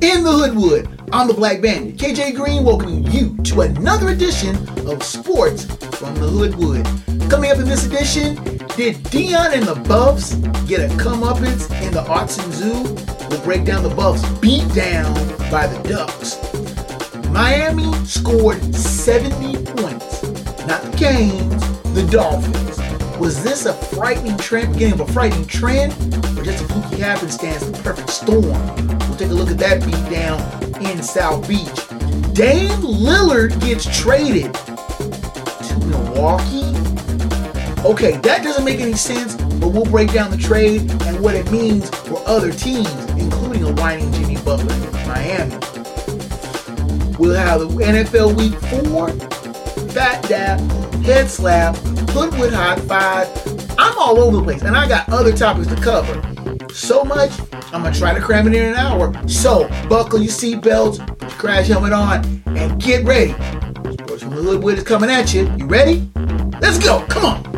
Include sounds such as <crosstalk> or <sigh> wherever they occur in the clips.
in the Hoodwood. I'm the Black Bandit, KJ Green, welcoming you to another edition of Sports from the Hoodwood. Coming up in this edition, did Deion and the Buffs get a comeuppance in the Autzen Zoo? We'll break down the Buffs beat down by the Ducks. Miami scored 70 points, not the Canes, the Dolphins. Was this a frightening trend, beginning of a frightening trend, or just a fluky happenstance, the perfect storm? We'll take a look at that beat down in South Beach. Dame Lillard gets traded to Milwaukee. Okay, that doesn't make any sense, but we'll break down the trade and what it means for other teams, including a whining Jimmy Butler in Miami. We'll have the NFL Week 4, Fat Dap, Head Slap, Hoodwood High Five. I'm all over the place, and I got other topics to cover. So much, I'm gonna try to cram it in an hour. So buckle your seatbelts, put your crash helmet on, and get ready. Sports from Hoodwood is coming at you. You ready? Let's go. Come on.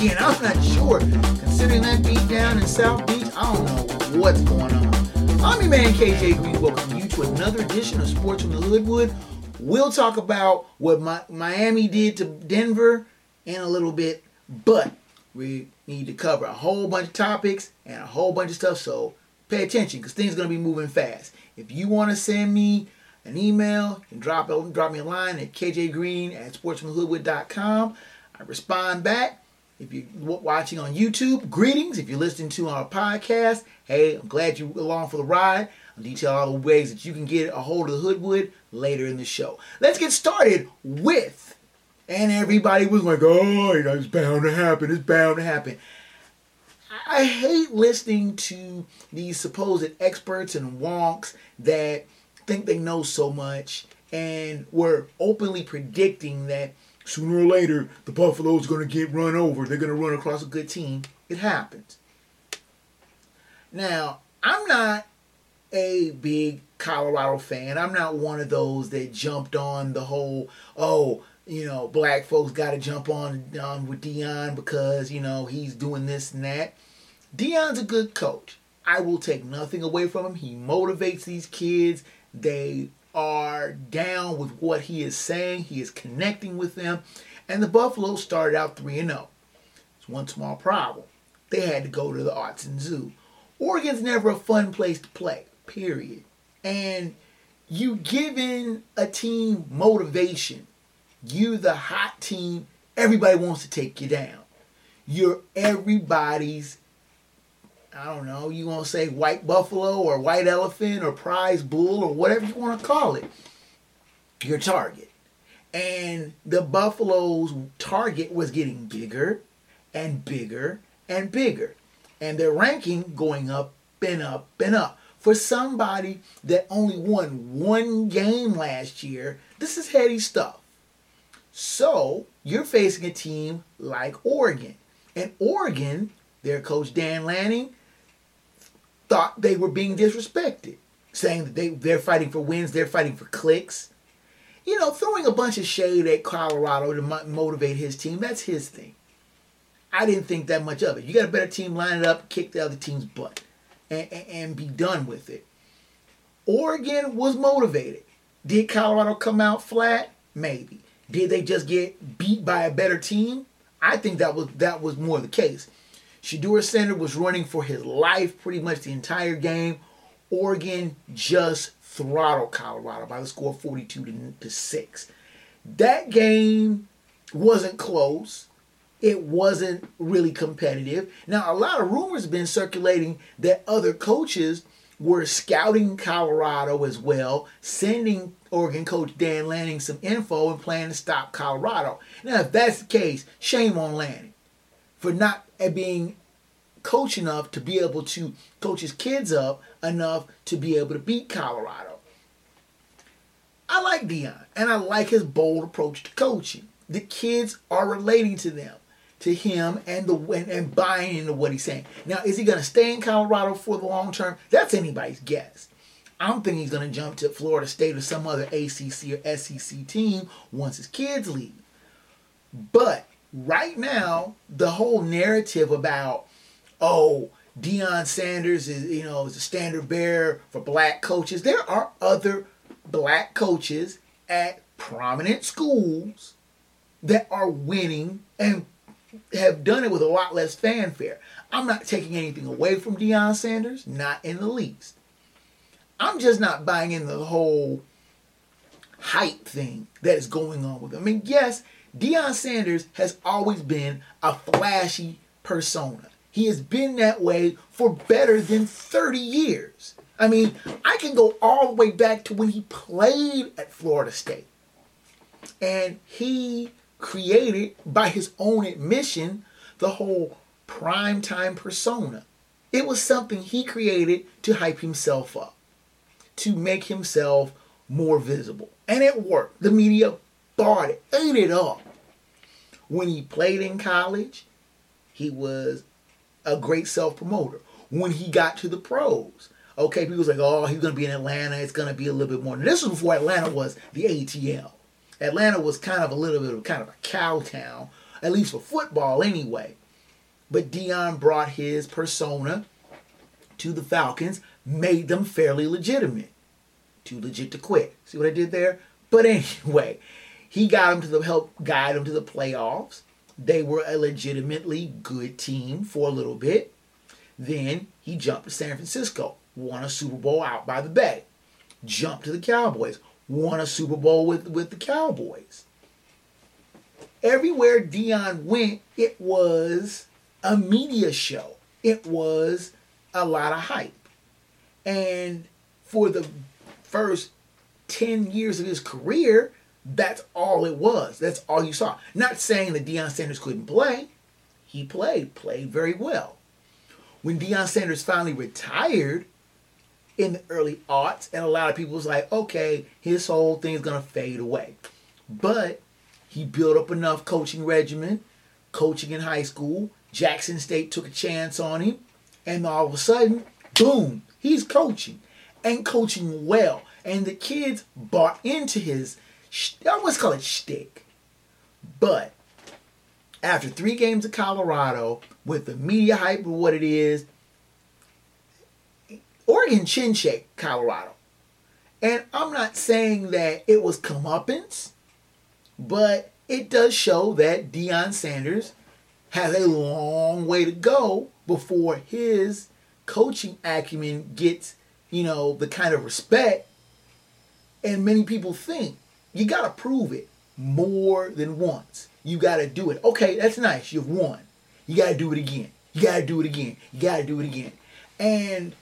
Again. I'm not sure. Considering that beat down in South Beach, I don't know what's going on. I'm your man KJ Green. Welcome you to another edition of Sports from the Hoodwood. We'll talk about what Mi- Miami did to Denver in a little bit, but we need to cover a whole bunch of topics and a whole bunch of stuff. So pay attention because things are going to be moving fast. If you want to send me an email, can drop drop me a line at kjgreen at sportsfromthehoodwood.com. I respond back. If you're watching on YouTube, greetings. If you're listening to our podcast, hey, I'm glad you're along for the ride. I'll detail all the ways that you can get a hold of the Hoodwood later in the show. Let's get started with, and everybody was like, oh, you know, it's bound to happen. It's bound to happen. I hate listening to these supposed experts and wonks that think they know so much and were openly predicting that sooner or later the Buffalo's going to get run over. They're going to run across a good team. It happens. Now, I'm not a big Colorado fan. I'm not one of those that jumped on the whole, oh, you know, black folks got to jump on um, with Deion because, you know, he's doing this and that. Deion's a good coach. I will take nothing away from him. He motivates these kids. They are down with what he is saying. He is connecting with them. And the Buffalo started out 3 0. It's one small problem. They had to go to the Autzen Zoo. Oregon's never a fun place to play, period. And you giving a team motivation. You the hot team, everybody wants to take you down. You're everybody's I don't know, you want to say white buffalo or white elephant or prize bull or whatever you want to call it, your target. And the buffalo's target was getting bigger and bigger and bigger. And their ranking going up and up and up. For somebody that only won one game last year, this is heady stuff. So you're facing a team like Oregon. And Oregon, their coach Dan Lanning, thought they were being disrespected, saying that they, they're fighting for wins, they're fighting for clicks. You know, throwing a bunch of shade at Colorado to mo- motivate his team, that's his thing. I didn't think that much of it. You got a better team, line it up, kick the other team's butt, and, and, and be done with it. Oregon was motivated. Did Colorado come out flat? Maybe. Did they just get beat by a better team? I think that was that was more the case. Shedeur Sanders was running for his life pretty much the entire game. Oregon just throttled Colorado by the score of 42 to, to 6. That game wasn't close. It wasn't really competitive. Now, a lot of rumors have been circulating that other coaches were scouting Colorado as well, sending Oregon coach Dan Lanning some info and planning to stop Colorado. Now, if that's the case, shame on Lanning for not eh, being coach enough to be able to coach his kids up enough to be able to beat Colorado. I like Deion, and I like his bold approach to coaching. The kids are relating to them, to him, and the and, and buying into what he's saying. Now, is he going to stay in Colorado for the long term? That's anybody's guess. I'm thinking he's going to jump to Florida State or some other ACC or SEC team once his kids leave. But right now, the whole narrative about oh, Deion Sanders is, you know, is a standard bearer for black coaches. There are other black coaches at prominent schools that are winning and have done it with a lot less fanfare. I'm not taking anything away from Deion Sanders, not in the least. I'm just not buying in the whole hype thing that is going on with him. I mean, yes, Deion Sanders has always been a flashy persona. He has been that way for better than 30 years. I mean, I can go all the way back to when he played at Florida State. And he created, by his own admission, the whole primetime persona. It was something he created to hype himself up, to make himself more visible. And it worked. The media it, ate it up. When he played in college, he was a great self promoter. When he got to the pros, okay, people was like, oh, he's gonna be in Atlanta. It's gonna be a little bit more. This was before Atlanta was the ATL. Atlanta was kind of a little bit of kind of a cow town, at least for football anyway. But Deion brought his persona to the Falcons, made them fairly legitimate. Too legit to quit. See what I did there? But anyway, he got him to the help guide him to the playoffs. They were a legitimately good team for a little bit. Then he jumped to San Francisco, won a Super Bowl out by the Bay. Jumped to the Cowboys, won a Super Bowl with, with the Cowboys. Everywhere Deion went, it was a media show. It was a lot of hype. And for the first 10 years of his career, that's all it was. That's all you saw. Not saying that Deion Sanders couldn't play. He played, played very well. When Deion Sanders finally retired in the early aughts, and a lot of people was like, okay, his whole thing is gonna fade away. But he built up enough coaching regimen, coaching in high school. Jackson State took a chance on him, and all of a sudden, boom, he's coaching and coaching well. And the kids bought into his I almost call it shtick. But after three games of Colorado, with the media hype of what it is, Oregon chin shake Colorado. And I'm not saying that it was comeuppance, but it does show that Deion Sanders has a long way to go before his coaching acumen gets, you know, the kind of respect and many people think you got to prove it more than once. You got to do it. Okay, that's nice. You've won. You got to do it again. You got to do it again. You got to do it again. And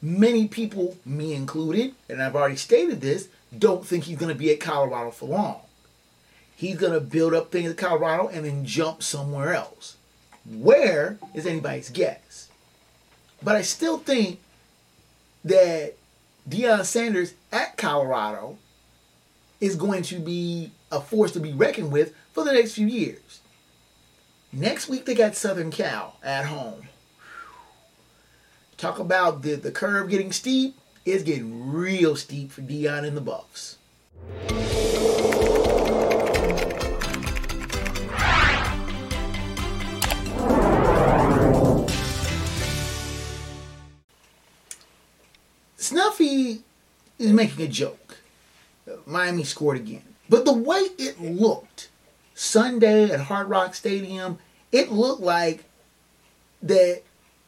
many people, me included, and I've already stated this, don't think he's going to be at Colorado for long. He's going to build up things at Colorado and then jump somewhere else. Where is anybody's guess? But I still think that Deion Sanders at Colorado is going to be a force to be reckoned with for the next few years. Next week they got Southern Cal at home. Talk about the, the curve getting steep. It's getting real steep for Deion and the Buffs. Snuffy is making a joke. Miami scored again. But the way it looked Sunday at Hard Rock Stadium, it looked like that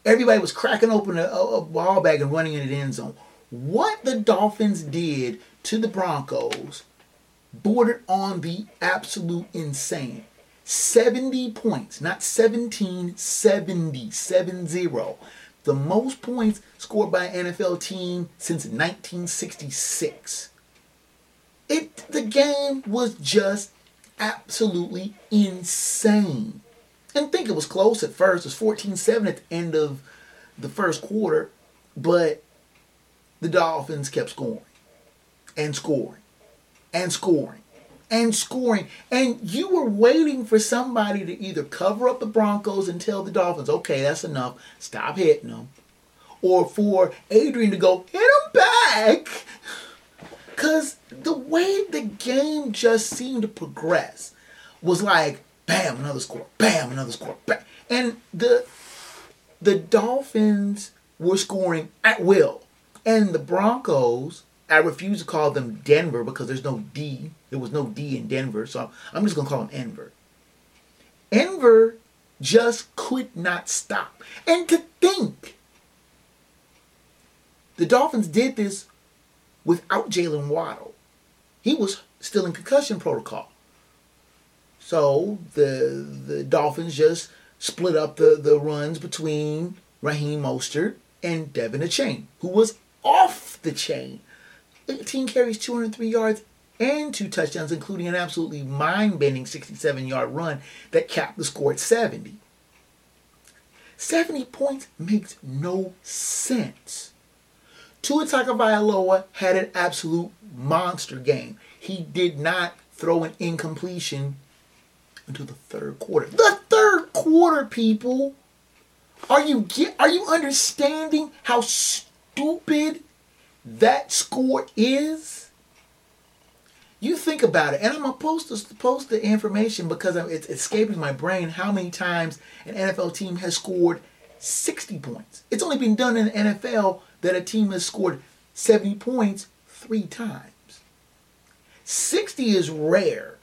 everybody was cracking open a, a ball bag and running into the end zone. What the Dolphins did to the Broncos bordered on the absolute insane. 70 points, not 17, 70, 7 0. the most points scored by an NFL team since 1966. It the game was just absolutely insane. And think it was close at first. It was 14-7 at the end of the first quarter, but the Dolphins kept scoring and scoring and scoring and scoring. And you were waiting for somebody to either cover up the Broncos and tell the Dolphins, okay, that's enough, stop hitting them. Or for Adrian to go, hit them back. Because the way the game just seemed to progress was like, bam, another score, bam, another score, bam. And the the Dolphins were scoring at will. And the Broncos, I refuse to call them Denver because there's no D. There was no D in Denver, so I'm just gonna call them Enver. Enver just could not stop. And to think, the Dolphins did this without Jalen Waddle. He was still in concussion protocol. So the the Dolphins just split up the, the runs between Raheem Mostert and De'Von Achane, who was off the chain. 18 carries, 203 yards, and two touchdowns, including an absolutely mind-bending 67-yard run that capped the score at 70. 70 points makes no sense. Tua Tagovailoa had an absolute monster game. He did not throw an incompletion until the third quarter. The third quarter, people. Are you get, are you understanding how stupid that score is? You think about it, and I'm gonna post this, post the information because it's escaping my brain how many times an NFL team has scored 60 points. It's only been done in the NFL that a team has scored 70 points three times. 60 is rare.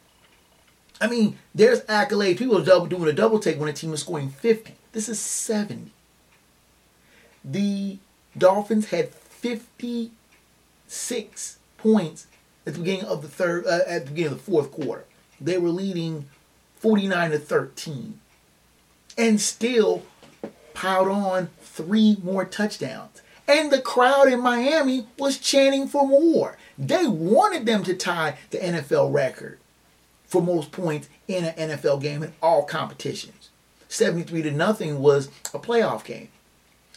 I mean, there's accolades. People are double, doing a double take when a team is scoring 50. This is 70. The Dolphins had 56 points at the beginning of the third, uh, at the beginning of the fourth quarter. They were leading 49 to 13, and still piled on three more touchdowns. And the crowd in Miami was chanting for more. They wanted them to tie the NFL record for most points in an NFL game in all competitions. 73 to nothing was a playoff game.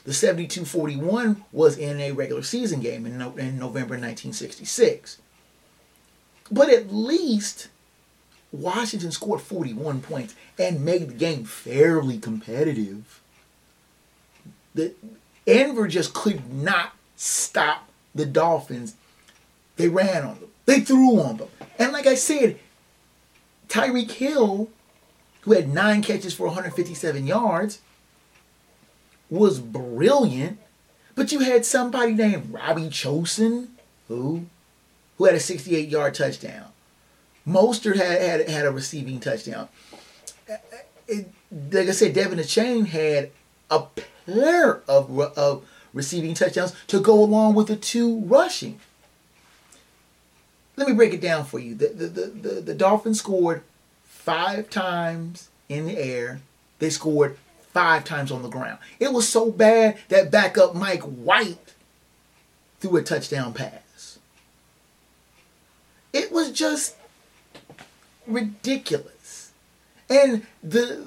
The 72-41 was in a regular season game in, no, in November 1966. But at least Washington scored 41 points and made the game fairly competitive. The Enver just could not stop the Dolphins. They ran on them. They threw on them. And like I said, Tyreek Hill, who had nine catches for 157 yards, was brilliant. But you had somebody named Robbie Chosen, who, who had a 68 yard touchdown. Mostert had, had, had a receiving touchdown. Uh, uh, it, like I said, De'Von Achane had a pair of, of receiving touchdowns to go along with the two rushing let me break it down for you. The, the, the, the, the Dolphins scored five times in the air. They scored five times on the ground. It was so bad that backup Mike White threw a touchdown pass. It was just ridiculous. And the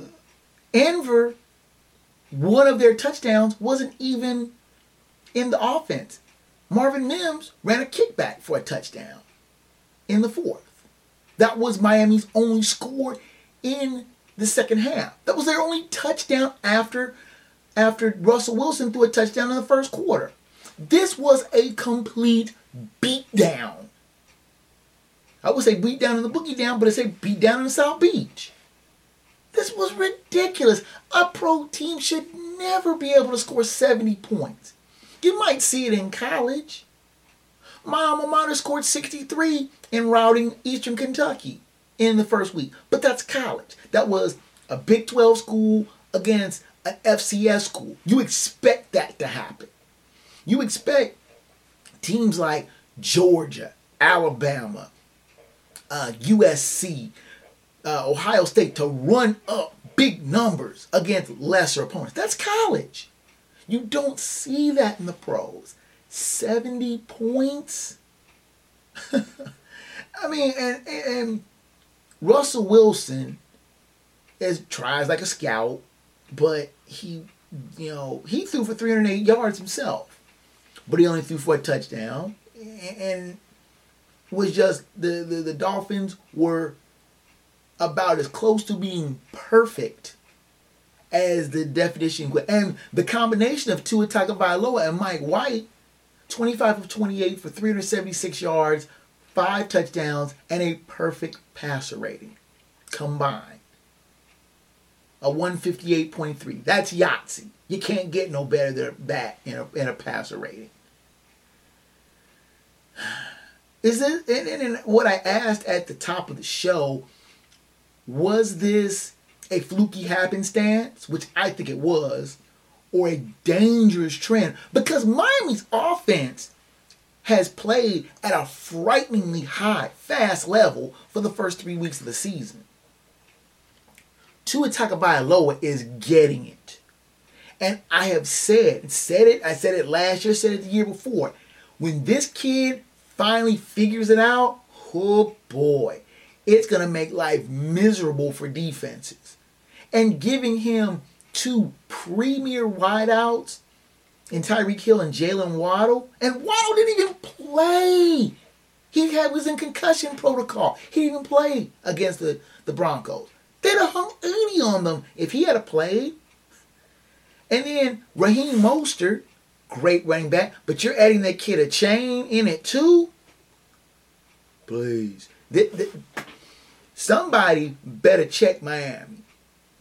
Enver, one of their touchdowns wasn't even in the offense. Marvin Mims ran a kickback for a touchdown in the fourth. That was Miami's only score in the second half. That was their only touchdown after after Russell Wilson threw a touchdown in the first quarter. This was a complete beatdown. I would say beat down in the boogie down, but I say beat down in South Beach. This was ridiculous. A pro team should never be able to score 70 points. You might see it in college. My alma mater scored 63 in routing Eastern Kentucky in the first week. But that's college. That was a Big 12 school against an FCS school. You expect that to happen. You expect teams like Georgia, Alabama, uh, USC, uh, Ohio State to run up big numbers against lesser opponents. That's college. You don't see that in the pros. 70 points? <laughs> I mean, and, and Russell Wilson is tries like a scout, but he, you know, he threw for 308 yards himself, but he only threw for a touchdown, and was just the, the, the Dolphins were about as close to being perfect as the definition and the combination of Tua Tagovailoa and Mike White, 25 of 28 for 376 yards, five touchdowns, and a perfect passer rating combined. A 158.3. That's Yahtzee. You can't get no better than that in a, in a passer rating. <sighs> Is it and, and, and what I asked at the top of the show was this a fluky happenstance, which I think it was, or a dangerous trend? Because Miami's offense has played at a frighteningly high, fast level for the first three weeks of the season. Tua Tagovailoa is getting it. And I have said, said it, I said it last year, said it the year before. When this kid finally figures it out, oh boy, it's going to make life miserable for defenses. And giving him two premier wideouts in Tyreek Hill and Jalen Waddle, and Waddle didn't even play. He had was in concussion protocol. He didn't even play against the, the Broncos. They'd have hung 80 on them if he had played. And then Raheem Mostert, great running back, but you're adding that kid Achane in it too? Please. The, the, somebody better check Miami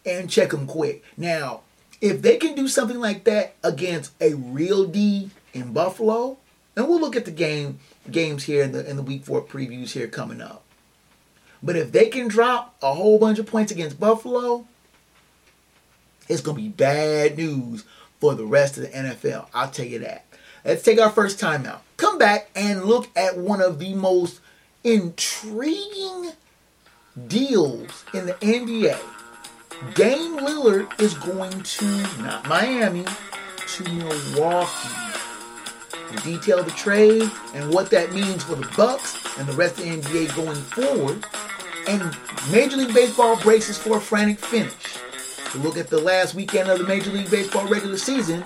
and check them quick. Now, if they can do something like that against a real D in Buffalo, and we'll look at the game games here in the in the week four previews here coming up. But if they can drop a whole bunch of points against Buffalo, it's gonna be bad news for the rest of the NFL. I'll tell you that. Let's take our first timeout. Come back and look at one of the most intriguing deals in the NBA Dame Lillard is going to, not Miami, to Milwaukee. We detail the trade and what that means for the Bucks and the rest of the NBA going forward. And Major League Baseball braces for a frantic finish. To look at the last weekend of the Major League Baseball regular season,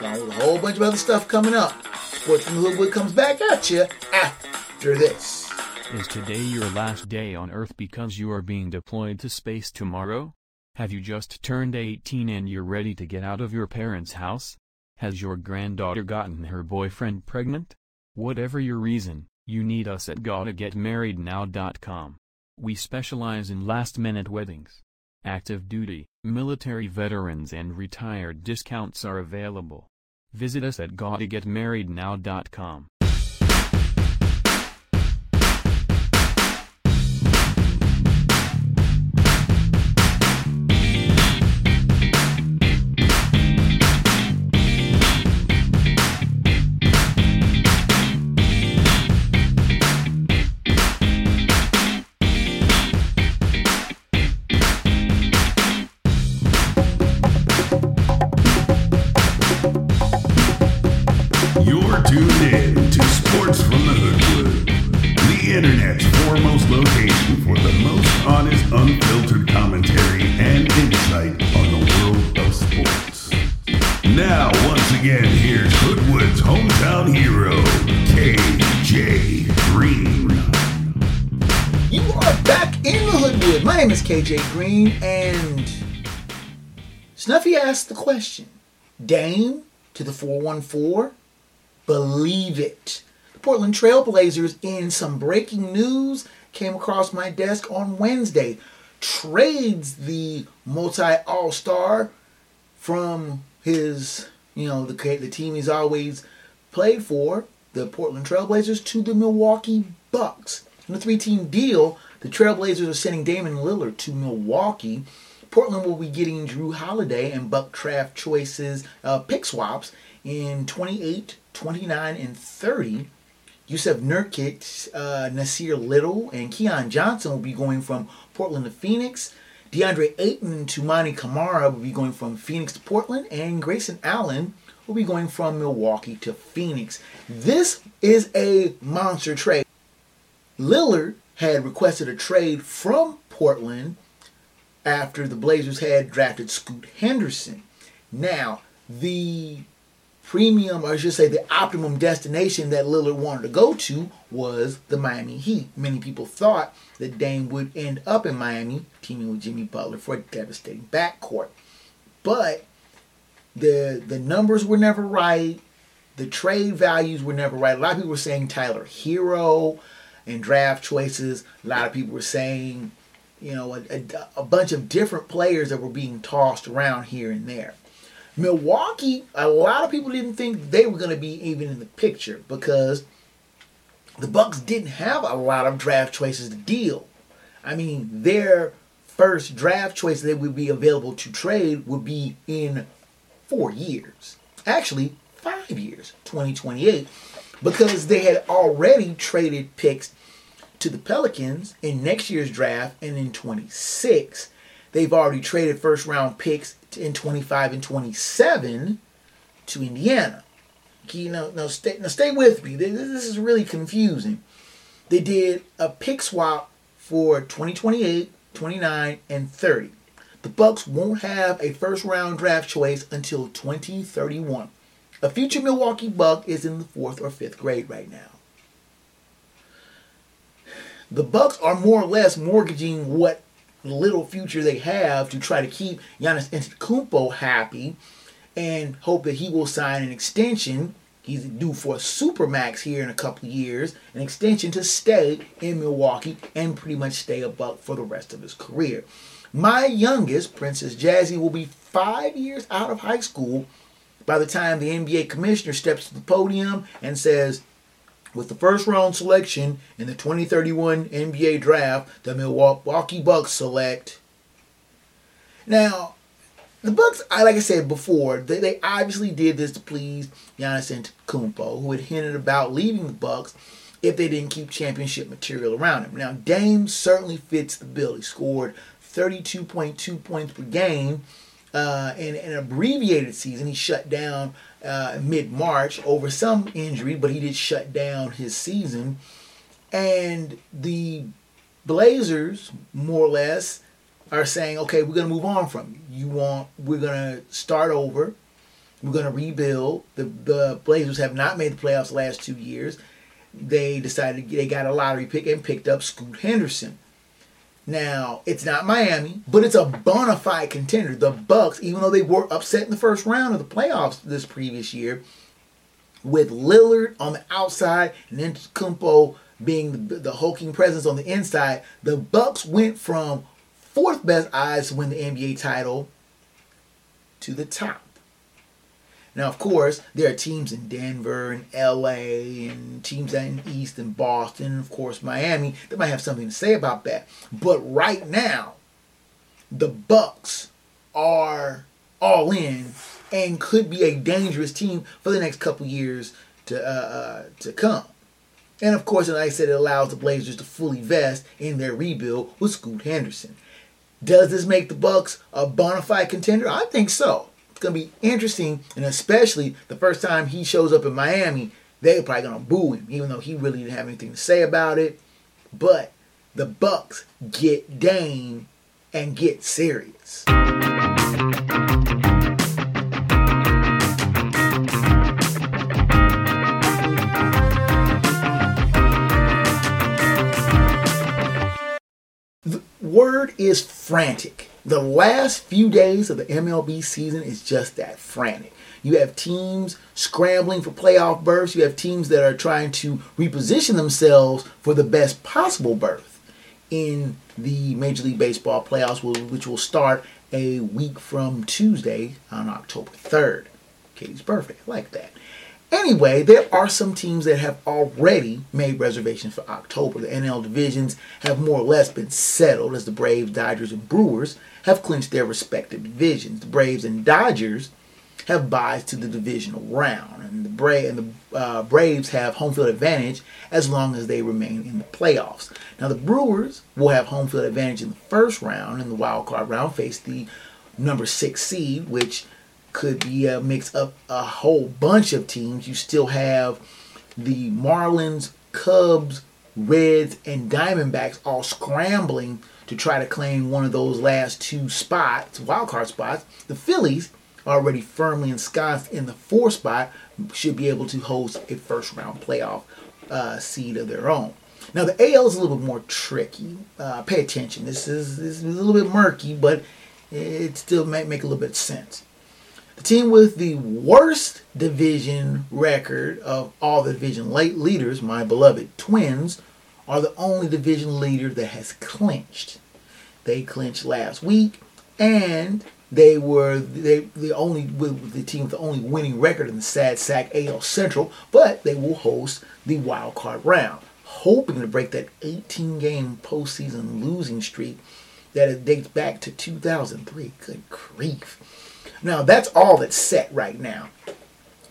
along with a whole bunch of other stuff coming up. Sports from the Hoodwood comes back at you after this. Is today your last day on Earth because you are being deployed to space tomorrow? Have you just turned 18 and you're ready to get out of your parents' house? Has your granddaughter gotten her boyfriend pregnant? Whatever your reason, you need us at GottaGetMarriedNow.com. We specialize in last-minute weddings. Active duty, military veterans and retired discounts are available. Visit us at GottaGetMarriedNow.com. Now, once again, here's Hoodwood's hometown hero, KJ Green. You are back in the Hoodwood. My name is KJ Green, and Snuffy asked the question Dame to the 414? Believe it. The Portland Trailblazers, in some breaking news, came across my desk on Wednesday. Trades the multi All Star from his, you know, the, the team he's always played for, the Portland Trailblazers, to the Milwaukee Bucks. In a three team deal, the Trailblazers are sending Damian Lillard to Milwaukee. Portland will be getting Jrue Holiday and Buck draft choices, uh, pick swaps in 28, 29, and 30. Jusuf Nurkic, uh, Nassir Little, and Keon Johnson will be going from Portland to Phoenix. DeAndre Ayton Toumani Camara will be going from Phoenix to Portland. And Grayson Allen will be going from Milwaukee to Phoenix. This is a monster trade. Lillard had requested a trade from Portland after the Blazers had drafted Scoot Henderson. Now, the premium, or I should say the optimum destination that Lillard wanted to go to was the Miami Heat. Many people thought that Dame would end up in Miami, teaming with Jimmy Butler for a devastating backcourt. But the the numbers were never right. The trade values were never right. A lot of people were saying Tyler Herro and draft choices. A lot of people were saying, you know, a, a, a bunch of different players that were being tossed around here and there. Milwaukee, a lot of people didn't think they were going to be even in the picture because the Bucks didn't have a lot of draft choices to deal. I mean, their first draft choice that would be available to trade would be in four years. Actually, five years, 2028, because they had already traded picks to the Pelicans in next year's draft and in 26. They've already traded first round picks in 25 and 27 to Indiana. Okay, now, now, stay, now stay with me. This, this is really confusing. They did a pick swap for 2028, 29, and 30. The Bucks won't have a first round draft choice until 2031. A future Milwaukee Buck is in the fourth or fifth grade right now. The Bucks are more or less mortgaging what little future they have to try to keep Giannis Antetokounmpo happy and hope that he will sign an extension. He's due for a supermax here in a couple years, an extension to stay in Milwaukee and pretty much stay a Buck for the rest of his career. My youngest, Princess Jazzy, will be five years out of high school by the time the NBA commissioner steps to the podium and says, with the first round selection in the 2031 NBA draft, the Milwaukee Bucks select. Now, the Bucks, I like I said before, they, they obviously did this to please Giannis Antetokounmpo, who had hinted about leaving the Bucks if they didn't keep championship material around him. Now, Dame certainly fits the bill. He scored 32.2 points per game uh, in, in, an abbreviated season. He shut down uh, mid March over some injury, but he did shut down his season. And the Blazers, more or less, are saying, okay, we're going to move on from you. You want, we're going to start over. We're going to rebuild. The, the Blazers have not made the playoffs the last two years. They decided they got a lottery pick and picked up Scoot Henderson. Now, it's not Miami, but it's a bona fide contender. The Bucks, even though they were upset in the first round of the playoffs this previous year, with Lillard on the outside and then Kumpo being the, the hulking presence on the inside, the Bucks went from fourth best odds to win the NBA title to the top. Now, of course, there are teams in Denver and LA and teams out in East and Boston, and of course Miami that might have something to say about that. But right now, the Bucks are all in and could be a dangerous team for the next couple years to uh, uh, to come. And of course, like I said, it allows the Blazers to fully vest in their rebuild with Scoot Henderson. Does this make the Bucks a bona fide contender? I think so going to be interesting, and especially the first time he shows up in Miami, they're probably going to boo him, even though he really didn't have anything to say about it. But the Bucks get Dame and get serious. The word is frantic the last few days of the MLB season is just that frantic. You have teams scrambling for playoff berths. You have teams that are trying to reposition themselves for the best possible berth in the Major League Baseball playoffs, which will start a week from Tuesday on October 3rd. Katie's birthday. I like that. Anyway, there are some teams that have already made reservations for October. The NL divisions have more or less been settled as the Braves, Dodgers, and Brewers have clinched their respective divisions. The Braves and Dodgers have byes to the divisional round, and the, Bra- and the uh, Braves have home field advantage as long as they remain in the playoffs. Now, the Brewers will have home field advantage in the first round, and the wild card round face the number six seed, which could be a mix of a whole bunch of teams. You still have the Marlins, Cubs, Reds, and Diamondbacks all scrambling to try to claim one of those last two spots, wild card spots. The Phillies, already firmly ensconced in the fourth spot, should be able to host a first round playoff uh, seed of their own. Now the AL is a little bit more tricky. Uh, pay attention. This is this is a little bit murky, but it still might make a little bit of sense. The team with the worst division record of all the division late leaders, my beloved Twins, are the only division leader that has clinched. They clinched last week, and they were they the only the team with the only winning record in the sad sack AL Central, but they will host the wild card round, hoping to break that 18 game postseason losing streak that dates back to 2003. Good grief. Now, that's all that's set right now.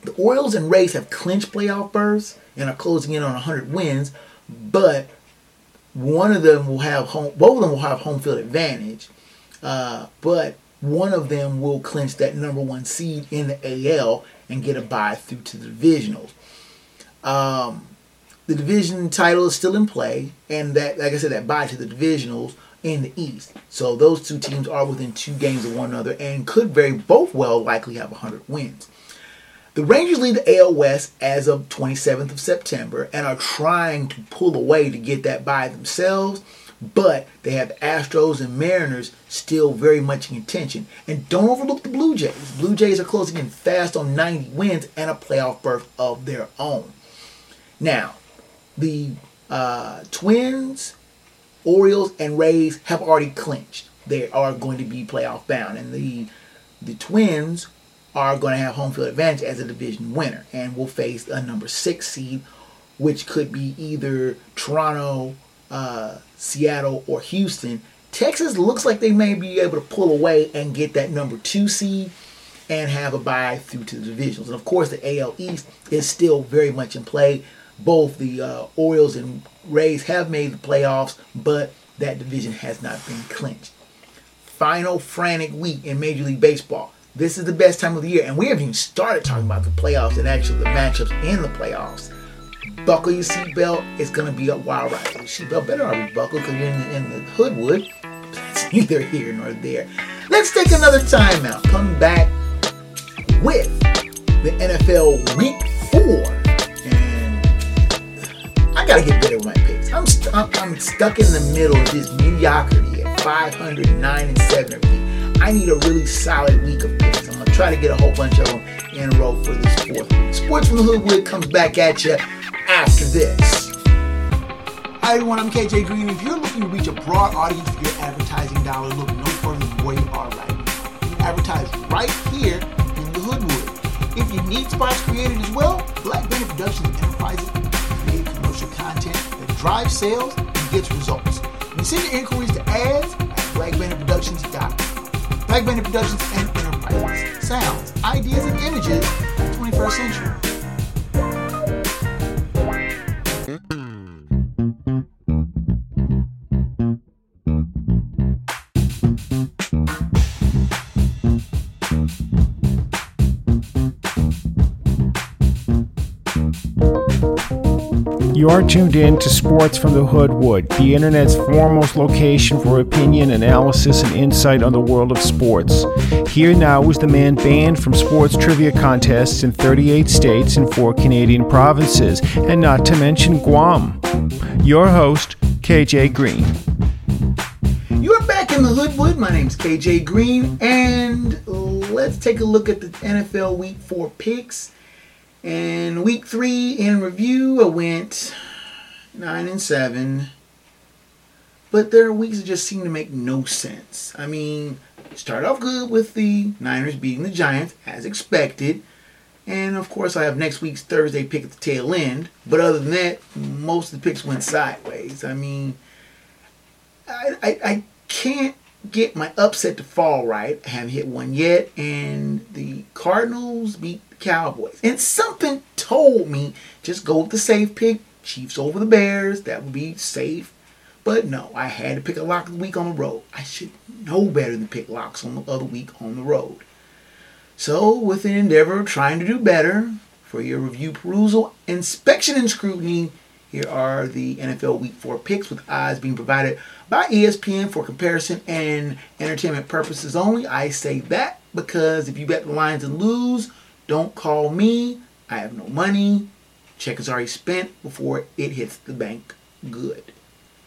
The Orioles and Rays have clinched playoff berths and are closing in on 100 wins, but one of them will have home, both of them will have home field advantage, uh, but one of them will clinch that number one seed in the AL and get a bye through to the divisionals. Um, the division title is still in play, and that, like I said, that bye to the divisionals in the East. So those two teams are within two games of one another and could very both well likely have 100 wins. The Rangers lead the AL West as of 27th of September and are trying to pull away to get that by themselves, but they have Astros and Mariners still very much in contention. And don't overlook the Blue Jays. Blue Jays are closing in fast on 90 wins and a playoff berth of their own. Now, the uh, Twins Orioles and Rays have already clinched. They are going to be playoff bound, and the the Twins are going to have home field advantage as a division winner, and will face a number six seed, which could be either Toronto, uh, Seattle, or Houston. Texas looks like they may be able to pull away and get that number two seed and have a bye through to the divisions. And of course, the AL East is still very much in play both the uh, Orioles and Rays have made the playoffs, but that division has not been clinched. Final frantic week in Major League Baseball. This is the best time of the year, and we haven't even started talking about the playoffs and actually the matchups in the playoffs. Buckle your seatbelt. It's going to be a wild ride. Your seatbelt better already buckle because you're in the, in the hoodwood. That's <laughs> neither here nor there. Let's take another timeout. Come back with the NFL Week 4 I gotta get better with my picks. I'm, st- I'm stuck in the middle of this mediocrity at 509 and 7 everything. I need a really solid week of picks. I'm gonna try to get a whole bunch of them in a row for this fourth week. Sports from the Hoodwood comes back at you after this. Hi everyone, I'm KJ Green. If you're looking to reach a broad audience for your advertising dollars, look no further than where you are right now. You advertise right here in the Hoodwood. If you need spots created as well, Black Bandit Productions Enterprises content that drives sales and gets results. Send your inquiries to ads at blackbanditproductions.com. Black Bandit Productions and Enterprises. Sounds, ideas, and images 21st century. You are tuned in to Sports from the Hoodwood, the internet's foremost location for opinion, analysis, and insight on the world of sports. Here now is the man banned from sports trivia contests in 38 states and four Canadian provinces, and not to mention Guam. Your host, KJ Green. You're back in the Hoodwood. My name's KJ Green, and let's take a look at the NFL Week 4 picks. And week three in review, I went nine and seven. But there are weeks that just seem to make no sense. I mean, start off good with the Niners beating the Giants as expected. And of course, I have next week's Thursday pick at the tail end. But other than that, most of the picks went sideways. I mean, I, I, I can't get my upset to fall right. I haven't hit one yet. And the Cardinals beat the Cowboys. And something told me just go with the safe pick, Chiefs over the Bears. That would be safe. But no, I had to pick a lock of the week on the road. I should know better than pick locks on the other week on the road. So, with an endeavor of trying to do better, for your review, perusal, inspection, and scrutiny, here are the NFL Week 4 picks with odds being provided by ESPN for comparison and entertainment purposes only. I say that because if you bet the Lions and lose, don't call me. I have no money. Check is already spent before it hits the bank good.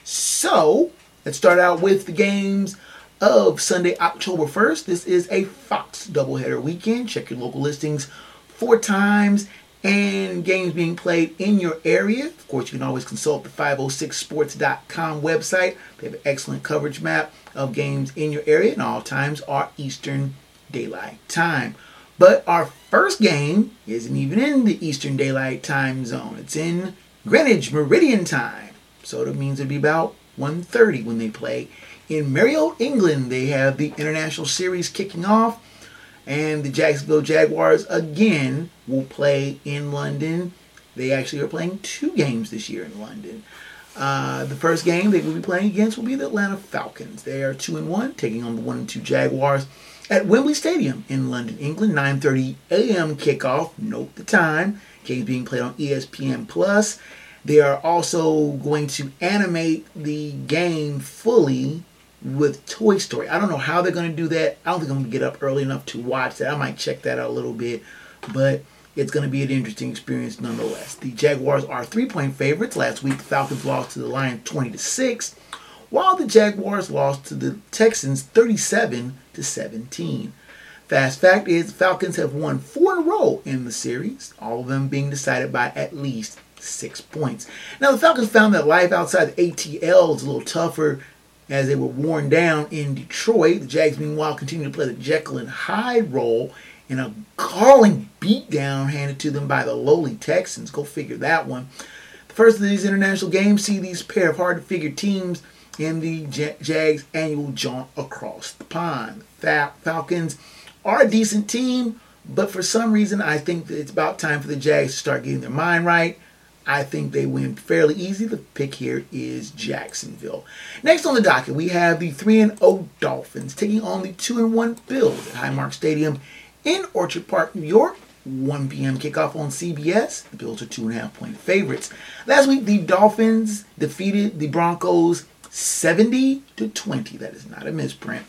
So, let's start out with the games of Sunday, October 1st. This is a Fox doubleheader weekend. Check your local listings four times and games being played in your area. Of course, you can always consult the 506sports.com website. They have an excellent coverage map of games in your area, and all times are Eastern Daylight Time. But our first game isn't even in the Eastern Daylight Time zone. It's in Greenwich Meridian Time. So that means it'll be about 1.30 when they play. In Merry Old England, they have the International Series kicking off. And the Jacksonville Jaguars again will play in London. They actually are playing two games this year in London. Uh, the first game they will be playing against will be the Atlanta Falcons. They are two and one, taking on the one and two Jaguars at Wembley Stadium in London, England. 9:30 a.m. kickoff. Note the time. Game being played on ESPN Plus. They are also going to animate the game fully with Toy Story. I don't know how they're going to do that. I don't think I'm going to get up early enough to watch that. I might check that out a little bit, but it's going to be an interesting experience nonetheless. The Jaguars are three-point favorites. Last week, the Falcons lost to the Lions 20 to 6, while the Jaguars lost to the Texans 37 to 17. Fast fact is, Falcons have won four in a row in the series, all of them being decided by at least six points. Now, the Falcons found that life outside the ATL is a little tougher as they were worn down in Detroit. The Jags, meanwhile, continue to play the Jekyll and Hyde role in a galling beatdown handed to them by the lowly Texans. Go figure that one. The first of these international games see these pair of hard to figure teams in the Jags annual jaunt across the pond. Falcons are a decent team, but for some reason, I think that it's about time for the Jags to start getting their mind right. I think they win fairly easy. The pick here is Jacksonville. Next on the docket, we have the 3 and 0 Dolphins taking on the 2 and 1 Bills at Highmark Stadium in Orchard Park, New York. 1 p.m. kickoff on CBS. The Bills are two and a half point favorites. Last week, the Dolphins defeated the Broncos 70 to 20. That is not a misprint.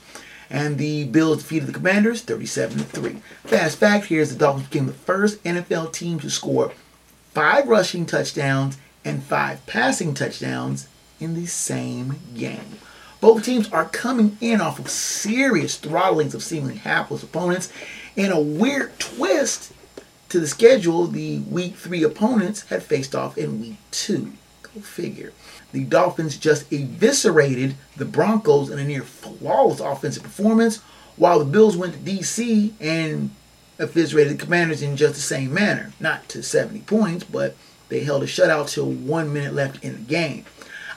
And the Bills defeated the Commanders 37 to 3. Fast fact here is the Dolphins became the first NFL team to score five rushing touchdowns and five passing touchdowns in the same game. Both teams are coming in off of serious throttlings of seemingly hapless opponents. In a weird twist to the schedule, the week three opponents had faced off in week two. Go figure. The Dolphins just eviscerated the Broncos in a near flawless offensive performance, while the Bills went to DC and eviscerated the Commanders in just the same manner. Not to 70 points, but they held a shutout till one minute left in the game.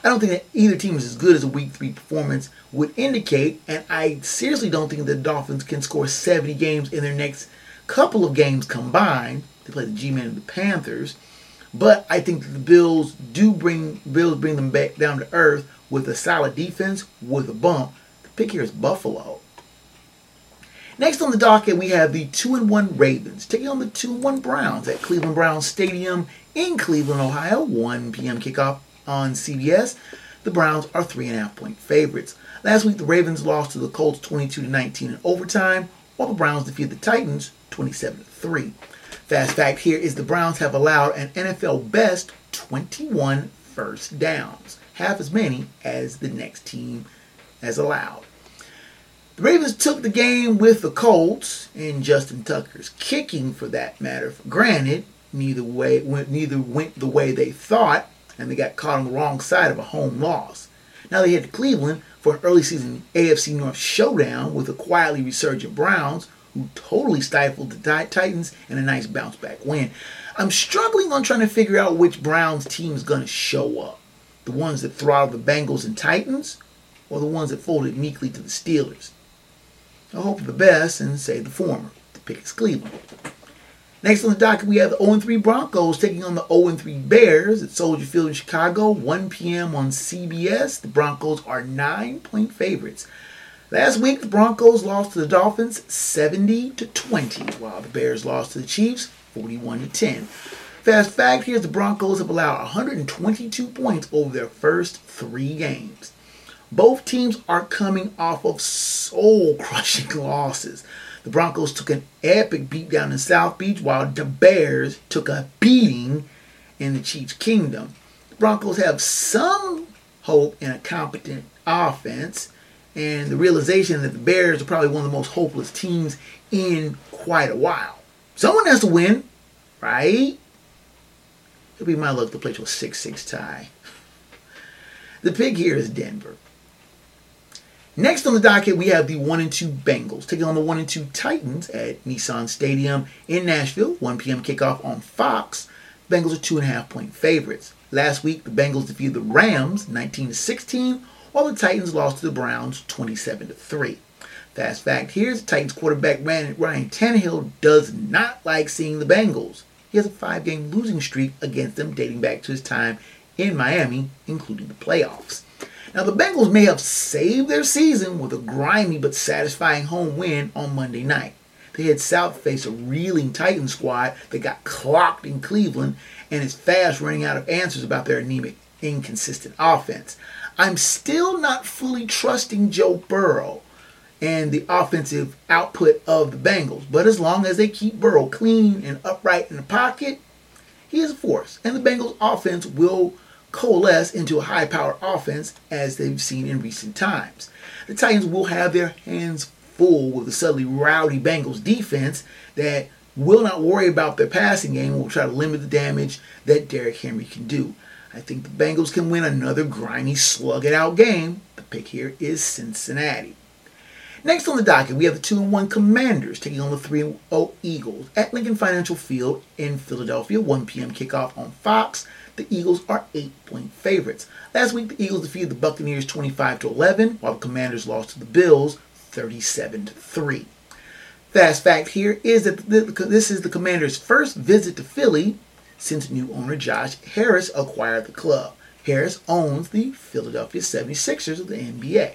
I don't think that either team is as good as a week three performance would indicate, and I seriously don't think the Dolphins can score 70 games in their next couple of games combined. They play the G-Men and the Panthers. But I think the Bills do bring Bills bring them back down to earth with a solid defense with a bump. The pick here is Buffalo. Next on the docket, we have the 2 and 1 Ravens taking on the 2 and 1 Browns at Cleveland Browns Stadium in Cleveland, Ohio. 1 p.m. kickoff on CBS. The Browns are 3.5 point favorites. Last week, the Ravens lost to the Colts 22 to 19 in overtime, while the Browns defeated the Titans 27 3. Fast fact here is the Browns have allowed an NFL best 21 first downs, half as many as the next team has allowed. The Ravens took the game with the Colts and Justin Tucker's kicking, for that matter, granted. Neither way went, neither went the way they thought, and they got caught on the wrong side of a home loss. Now they head to Cleveland for an early season AFC North showdown with the quietly resurgent Browns, who totally stifled the Titans in a nice bounce back win. I'm struggling on trying to figure out which Browns team is going to show up. The ones that throttled the Bengals and Titans, or the ones that folded meekly to the Steelers. I hope for the best and say the former. The pick is Cleveland. Next on the docket, we have the 0-3 Broncos taking on the 0-3 Bears at Soldier Field in Chicago, 1 p.m. on CBS. The Broncos are nine-point favorites. Last week, the Broncos lost to the Dolphins 70 to 20, while the Bears lost to the Chiefs 41 to 10. Fast fact here is the Broncos have allowed 122 points over their first three games. Both teams are coming off of soul crushing <laughs> losses. The Broncos took an epic beatdown in South Beach, while the Bears took a beating in the Chiefs' kingdom. The Broncos have some hope in a competent offense and the realization that the Bears are probably one of the most hopeless teams in quite a while. Someone has to win, right? It'll be my luck to play to a 6 6 tie. <laughs> The pick here is Denver. Next on the docket, we have the 1 and 2 Bengals taking on the 1 and 2 Titans at Nissan Stadium in Nashville. 1 p.m. kickoff on Fox. Bengals are 2.5 point favorites. Last week, the Bengals defeated the Rams 19 16 while the Titans lost to the Browns 27 to 3. Fast fact here is Titans quarterback Ryan Tannehill does not like seeing the Bengals. He has a five game losing streak against them dating back to his time in Miami, including the playoffs. Now, the Bengals may have saved their season with a grimy but satisfying home win on Monday night. They head south face a reeling Titan squad that got clocked in Cleveland and is fast running out of answers about their anemic, inconsistent offense. I'm still not fully trusting Joe Burrow and the offensive output of the Bengals. But as long as they keep Burrow clean and upright in the pocket, he is a force. And the Bengals offense will coalesce into a high powered offense as they've seen in recent times. The Titans will have their hands full with the suddenly rowdy Bengals defense that will not worry about their passing game will try to limit the damage that Derrick Henry can do. I think the Bengals can win another grimy, slug it out game. The pick here is Cincinnati. Next on the docket, we have the 2 1 Commanders taking on the 3 0 Eagles at Lincoln Financial Field in Philadelphia. 1 p.m. kickoff on Fox. The Eagles are 8 point favorites. Last week, the Eagles defeated the Buccaneers 25 to 11, while the Commanders lost to the Bills 37 to 3. Fast fact here is that this is the Commanders' first visit to Philly since new owner Josh Harris acquired the club. Harris owns the Philadelphia 76ers of the NBA.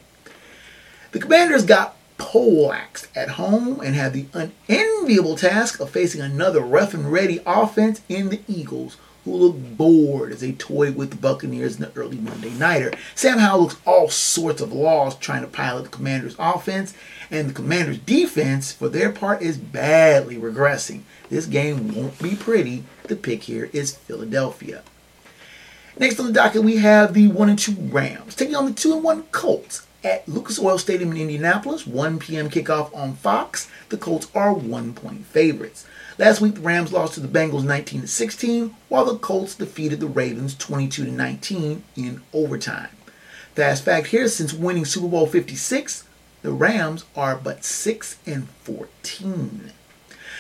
The Commanders got poleaxed at home and had the unenviable task of facing another rough and ready offense in the Eagles, who looked bored as they toyed with the Buccaneers in the early Monday Nighter. Sam Howell looks all sorts of lost trying to pilot the Commanders' offense, and the Commanders' defense, for their part, is badly regressing. This game won't be pretty. The pick here is Philadelphia. Next on the docket, we have the 1 and 2 Rams taking on the 2 and 1 Colts at Lucas Oil Stadium in Indianapolis. 1 p.m. kickoff on Fox. The Colts are one point favorites. Last week, the Rams lost to the Bengals 19 to 16, while the Colts defeated the Ravens 22 to 19 in overtime. Fast fact here: since winning Super Bowl 56, the Rams are but 6 and 14.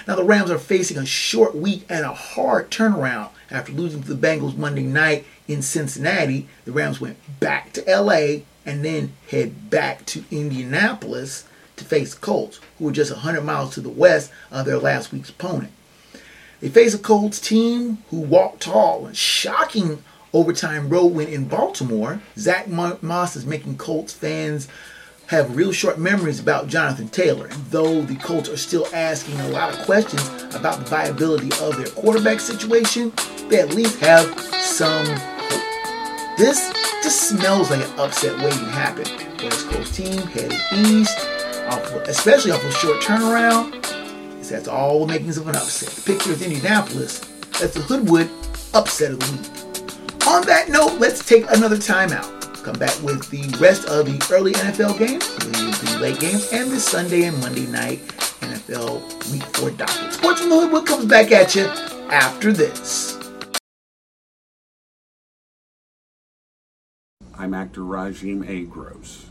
Now, the Rams are facing a short week and a hard turnaround after losing to the Bengals Monday night in Cincinnati. The Rams went back to LA and then head back to Indianapolis to face Colts, who were just 100 miles to the west of their last week's opponent. They face a Colts team who walked tall and shocking overtime road win in Baltimore. Zack Moss is making Colts fans have real short memories about Jonathan Taylor. Though the Colts are still asking a lot of questions about the viability of their quarterback situation, they at least have some hope. This just smells like an upset waiting to happen. West Coast team headed east, off of, especially off a short turnaround. That's all the makings of an upset. The picture is Indianapolis. That's the Hoodwood upset of the week. On that note, let's take another timeout. Come back with the rest of the early NFL games, the late games, and the Sunday and Monday night NFL Week 4 docket. Sports from the Hoodwood comes back at you after this. I'm actor Rajim A. Agros.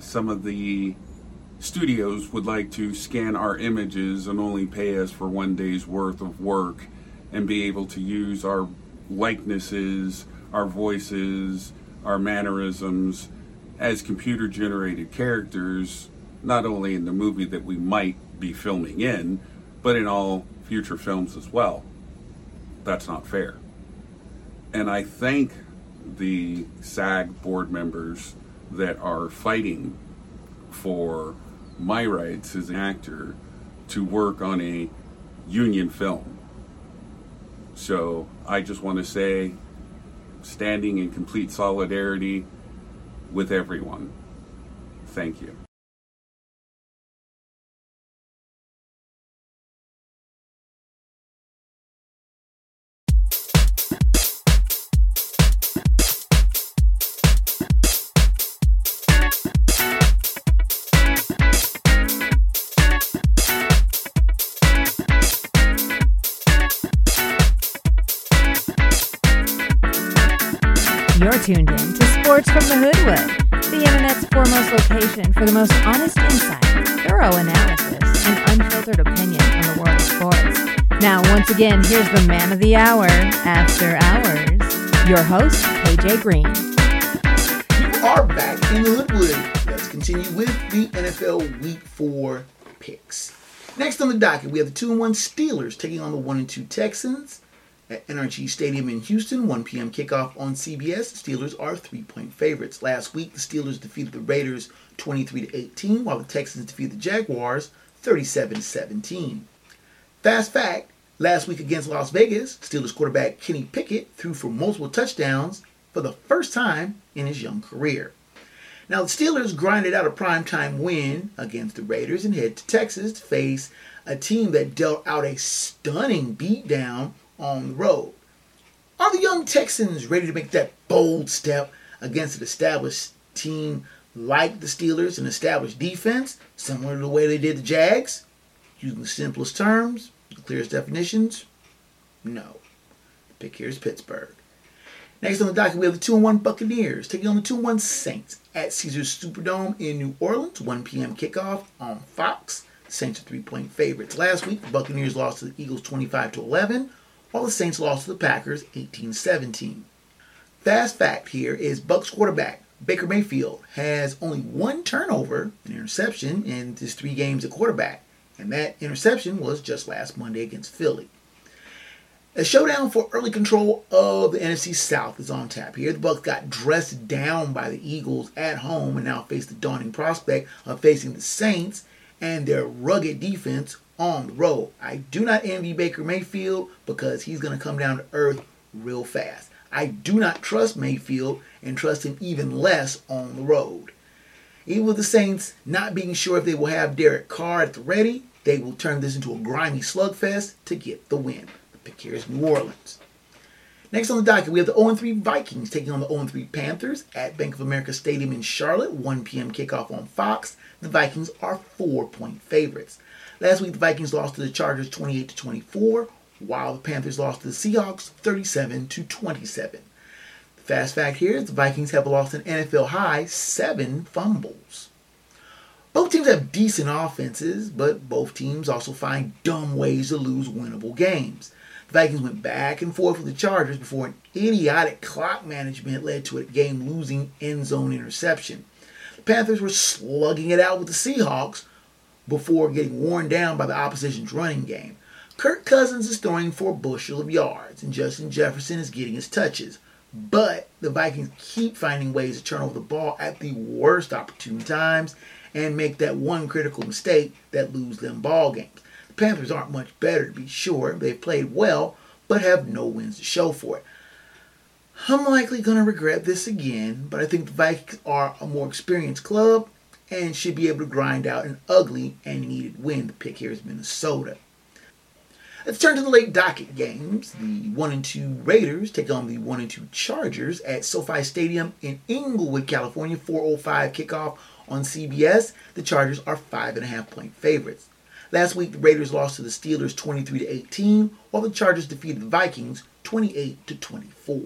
Some of the studios would like to scan our images and only pay us for one day's worth of work and be able to use our likenesses, our voices, our mannerisms as computer generated characters, not only in the movie that we might be filming in, but in all future films as well. That's not fair. And I thank the SAG board members that are fighting for my rights as an actor to work on a union film. So I just want to say, standing in complete solidarity with everyone. Thank you. Tuned in to Sports from the Hoodwood, the internet's foremost location for the most honest insight, thorough analysis, and unfiltered opinion on the world of sports. Now, once again, here's the man of the hour, After Hours, your host, KJ Green. You are back in the Hoodwood. Let's continue with the NFL Week 4 picks. Next on the docket, we have the 2 and 1 Steelers taking on the 1 and 2 Texans at NRG Stadium in Houston. 1 p.m. kickoff on CBS. Steelers are three point favorites. Last week, the Steelers defeated the Raiders 23 to 18, while the Texans defeated the Jaguars 37 to 17. Fast fact last week against Las Vegas, Steelers quarterback Kenny Pickett threw for multiple touchdowns for the first time in his young career. Now, the Steelers grinded out a primetime win against the Raiders and head to Texas to face a team that dealt out a stunning beatdown on the road. Are the young Texans ready to make that bold step against an established team like the Steelers, an established defense, similar to the way they did the Jags? Using the simplest terms, the clearest definitions? No. The pick here is Pittsburgh. Next on the docket, we have the 2 1 Buccaneers taking on the 2 1 Saints at Caesars Superdome in New Orleans. 1 p.m. kickoff on Fox. Saints are three point favorites. Last week, the Buccaneers lost to the Eagles 25 to 11, while the Saints lost to the Packers 18 17. Fast fact here is Bucs quarterback Baker Mayfield has only one turnover, an interception, in his three games at quarterback, and that interception was just last Monday against Philly. A showdown for early control of the NFC South is on tap here. The Bucs got dressed down by the Eagles at home and now face the daunting prospect of facing the Saints and their rugged defense on the road. I do not envy Baker Mayfield because he's going to come down to earth real fast. I do not trust Mayfield and trust him even less on the road. Even with the Saints not being sure if they will have Derek Carr at the ready, they will turn this into a grimy slugfest to get the win. The pick here is New Orleans. Next on the docket, we have the 0-3 Vikings taking on the 0-3 Panthers at Bank of America Stadium in Charlotte. 1 p.m. kickoff on Fox. The Vikings are four-point favorites. Last week, the Vikings lost to the Chargers 28 to 24, while the Panthers lost to the Seahawks 37 to 27. The fast fact here is the Vikings have lost an NFL high seven fumbles. Both teams have decent offenses, but both teams also find dumb ways to lose winnable games. The Vikings went back and forth with the Chargers before an idiotic clock management led to a game losing end zone interception. The Panthers were slugging it out with the Seahawks before getting worn down by the opposition's running game. Kirk Cousins is throwing for a bushel of yards, and Justin Jefferson is getting his touches. But the Vikings keep finding ways to turn over the ball at the worst opportune times and make that one critical mistake that lose them ball games. The Panthers aren't much better to be sure. They've played well, but have no wins to show for it. I'm likely going to regret this again, but I think the Vikings are a more experienced club and should be able to grind out an ugly and needed win. The pick here is Minnesota. Let's turn to the late docket games. The 1 and 2 Raiders take on the 1 and 2 Chargers at SoFi Stadium in Inglewood, California. 405 kickoff on CBS. The Chargers are 5.5 point favorites. Last week, the Raiders lost to the Steelers 23 to 18, while the Chargers defeated the Vikings 28 to 24.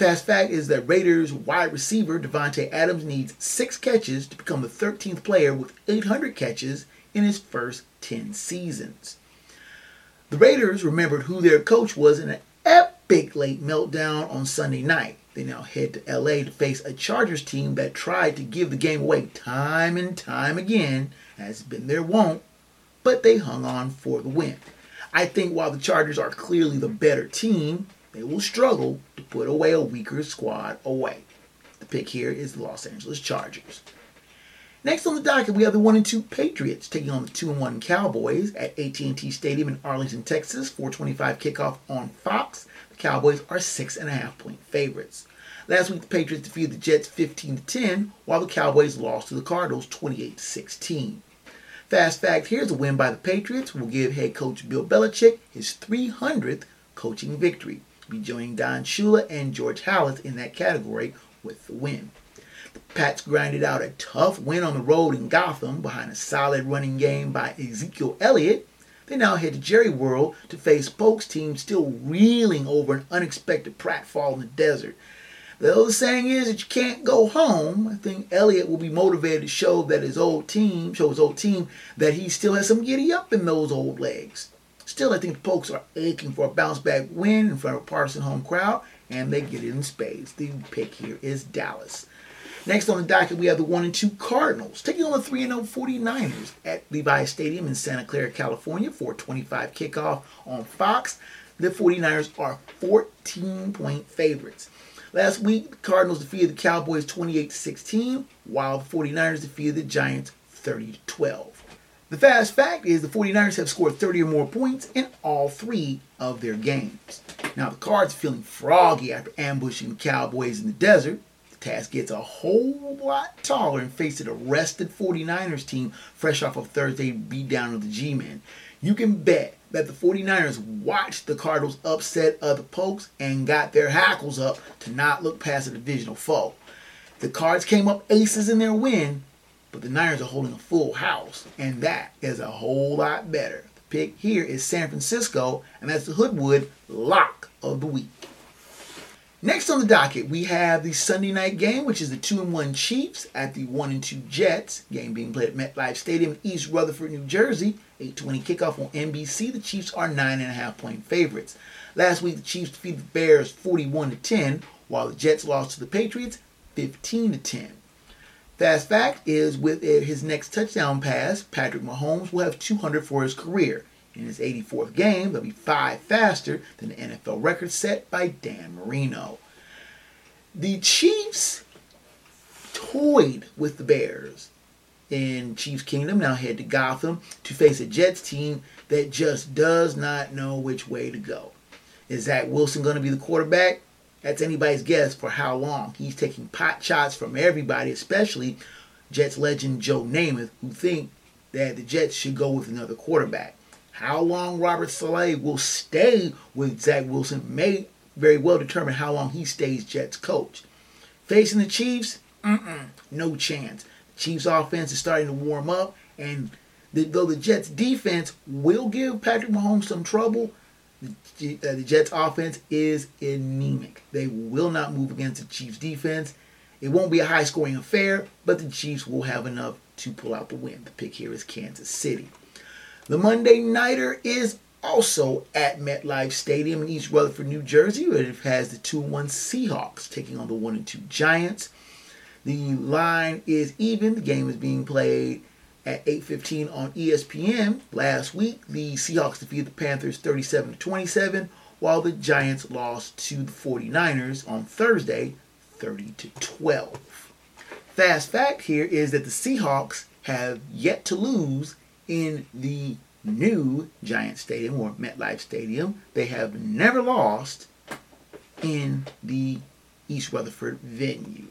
Fast fact is that Raiders wide receiver Davante Adams needs six catches to become the 13th player with 800 catches in his first 10 seasons. The Raiders remembered who their coach was in an epic late meltdown on Sunday night. They now head to LA to face a Chargers team that tried to give the game away time and time again, as been their wont, but they hung on for the win. I think while the Chargers are clearly the better team, they will struggle to put away a weaker squad away. The pick here is the Los Angeles Chargers. Next on the docket, we have the one and two Patriots taking on the two and one Cowboys at AT&T Stadium in Arlington, Texas. 4:25 kickoff on Fox. The Cowboys are six and a half point favorites. Last week, the Patriots defeated the Jets 15 to 10, while the Cowboys lost to the Cardinals 28 to 16. Fast fact: Here's a win by the Patriots. Will give head coach Bill Belichick his 300th coaching victory. Be joining Don Shula and George Halas in that category with the win. The Pats grinded out a tough win on the road in Gotham behind a solid running game by Ezekiel Elliott. They now head to Jerry World to face Pokes' team still reeling over an unexpected pratfall in the desert. The old saying is that you can't go home. I think Elliott will be motivated to show that his old team, show his old team that he still has some giddy up in those old legs. Still, I think the Pokes are aching for a bounce back win in front of a partisan home crowd, and they get it in spades. The pick here is Dallas. Next on the docket, we have the 1 and 2 Cardinals taking on the 3 0 49ers at Levi Stadium in Santa Clara, California for a 25 kickoff on Fox. The 49ers are 14 point favorites. Last week, the Cardinals defeated the Cowboys 28 16, while the 49ers defeated the Giants 30 12. The fast fact is the 49ers have scored 30 or more points in all three of their games. Now, the Cards feeling froggy after ambushing the Cowboys in the desert The task gets a whole lot taller and faces a rested 49ers team fresh off of Thursday beatdown of the G-Men. You can bet that the 49ers watched the Cardinals upset other pokes and got their hackles up to not look past a divisional foe. The Cards came up aces in their win, but the Niners are holding a full house, and that is a whole lot better. The pick here is San Francisco, and that's the Hoodwood lock of the week. Next on the docket, we have the Sunday night game, which is the 2 and 1 Chiefs at the 1 and 2 Jets. Game being played at MetLife Stadium in East Rutherford, New Jersey. 820 kickoff on NBC. The Chiefs are 9.5 point favorites. Last week, the Chiefs defeated the Bears 41 to 10, while the Jets lost to the Patriots 15 to 10. Fast fact is with his next touchdown pass, Patrick Mahomes will have 200 for his career. In his 84th game, they'll be five faster than the NFL record set by Dan Marino. The Chiefs toyed with the Bears in Chiefs Kingdom, now head to Gotham to face a Jets team that just does not know which way to go. Is Zach Wilson going to be the quarterback? That's anybody's guess for how long. He's taking pot shots from everybody, especially Jets legend Joe Namath, who think that the Jets should go with another quarterback. How long Robert Saleh will stay with Zach Wilson may very well determine how long he stays Jets coach. Facing the Chiefs, no chance. Chiefs offense is starting to warm up, and the, though the Jets defense will give Patrick Mahomes some trouble, the, the Jets offense is anemic. They will not move against the Chiefs defense. It won't be a high scoring affair, but the Chiefs will have enough to pull out the win. The pick here is Kansas City. The Monday Nighter is also at MetLife Stadium in East Rutherford, New Jersey, where it has the 2 1 Seahawks taking on the 1 and 2 Giants. The line is even. The game is being played at 8:15 on ESPN. Last week, the Seahawks defeated the Panthers 37 27, while the Giants lost to the 49ers on Thursday 30 to 12. Fast fact here is that the Seahawks have yet to lose in the new Giant Stadium or MetLife Stadium. They have never lost in the East Rutherford venue.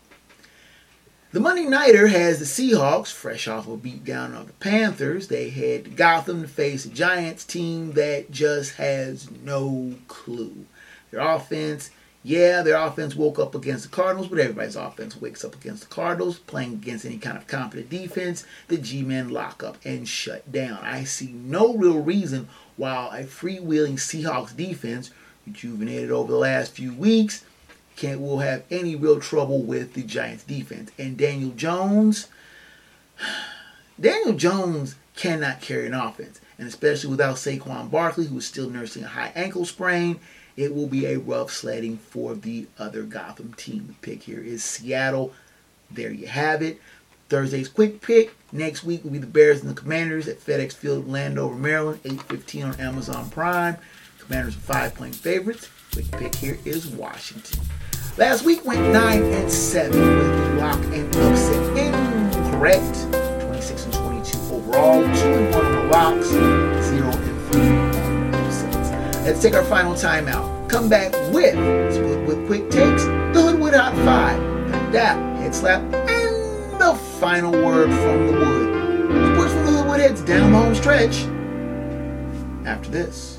The Monday Nighter has the Seahawks, fresh off a beatdown of the Panthers. They head Gotham to face a Giants team that just has no clue. Their offense yeah, their offense woke up against the Cardinals, but everybody's offense wakes up against the Cardinals. Playing against any kind of competent defense, the G men lock up and shut down. I see no real reason why a freewheeling Seahawks defense, rejuvenated over the last few weeks, can't will have any real trouble with the Giants defense. And Daniel Jones, <sighs> Daniel Jones cannot carry an offense, and especially without Saquon Barkley, who is still nursing a high ankle sprain it will be a rough sledding for the other Gotham team. The pick here is Seattle. There you have it. Thursday's quick pick. Next week will be the Bears and the Commanders at FedEx Field, Landover, Maryland, 8:15 on Amazon Prime. Commanders are five-point favorites. Quick pick here is Washington. Last week went nine and seven with the lock and upset correct. 26 and 22 overall. 2 and 1 on the locks. 0 and 3 on upsets. Let's take our final timeout. Come back with with quick takes, the Hoodwood Hot 5, the Dap, Head Slap, and the final word from the Wood. Sports from the Hoodwood heads down the home stretch after this.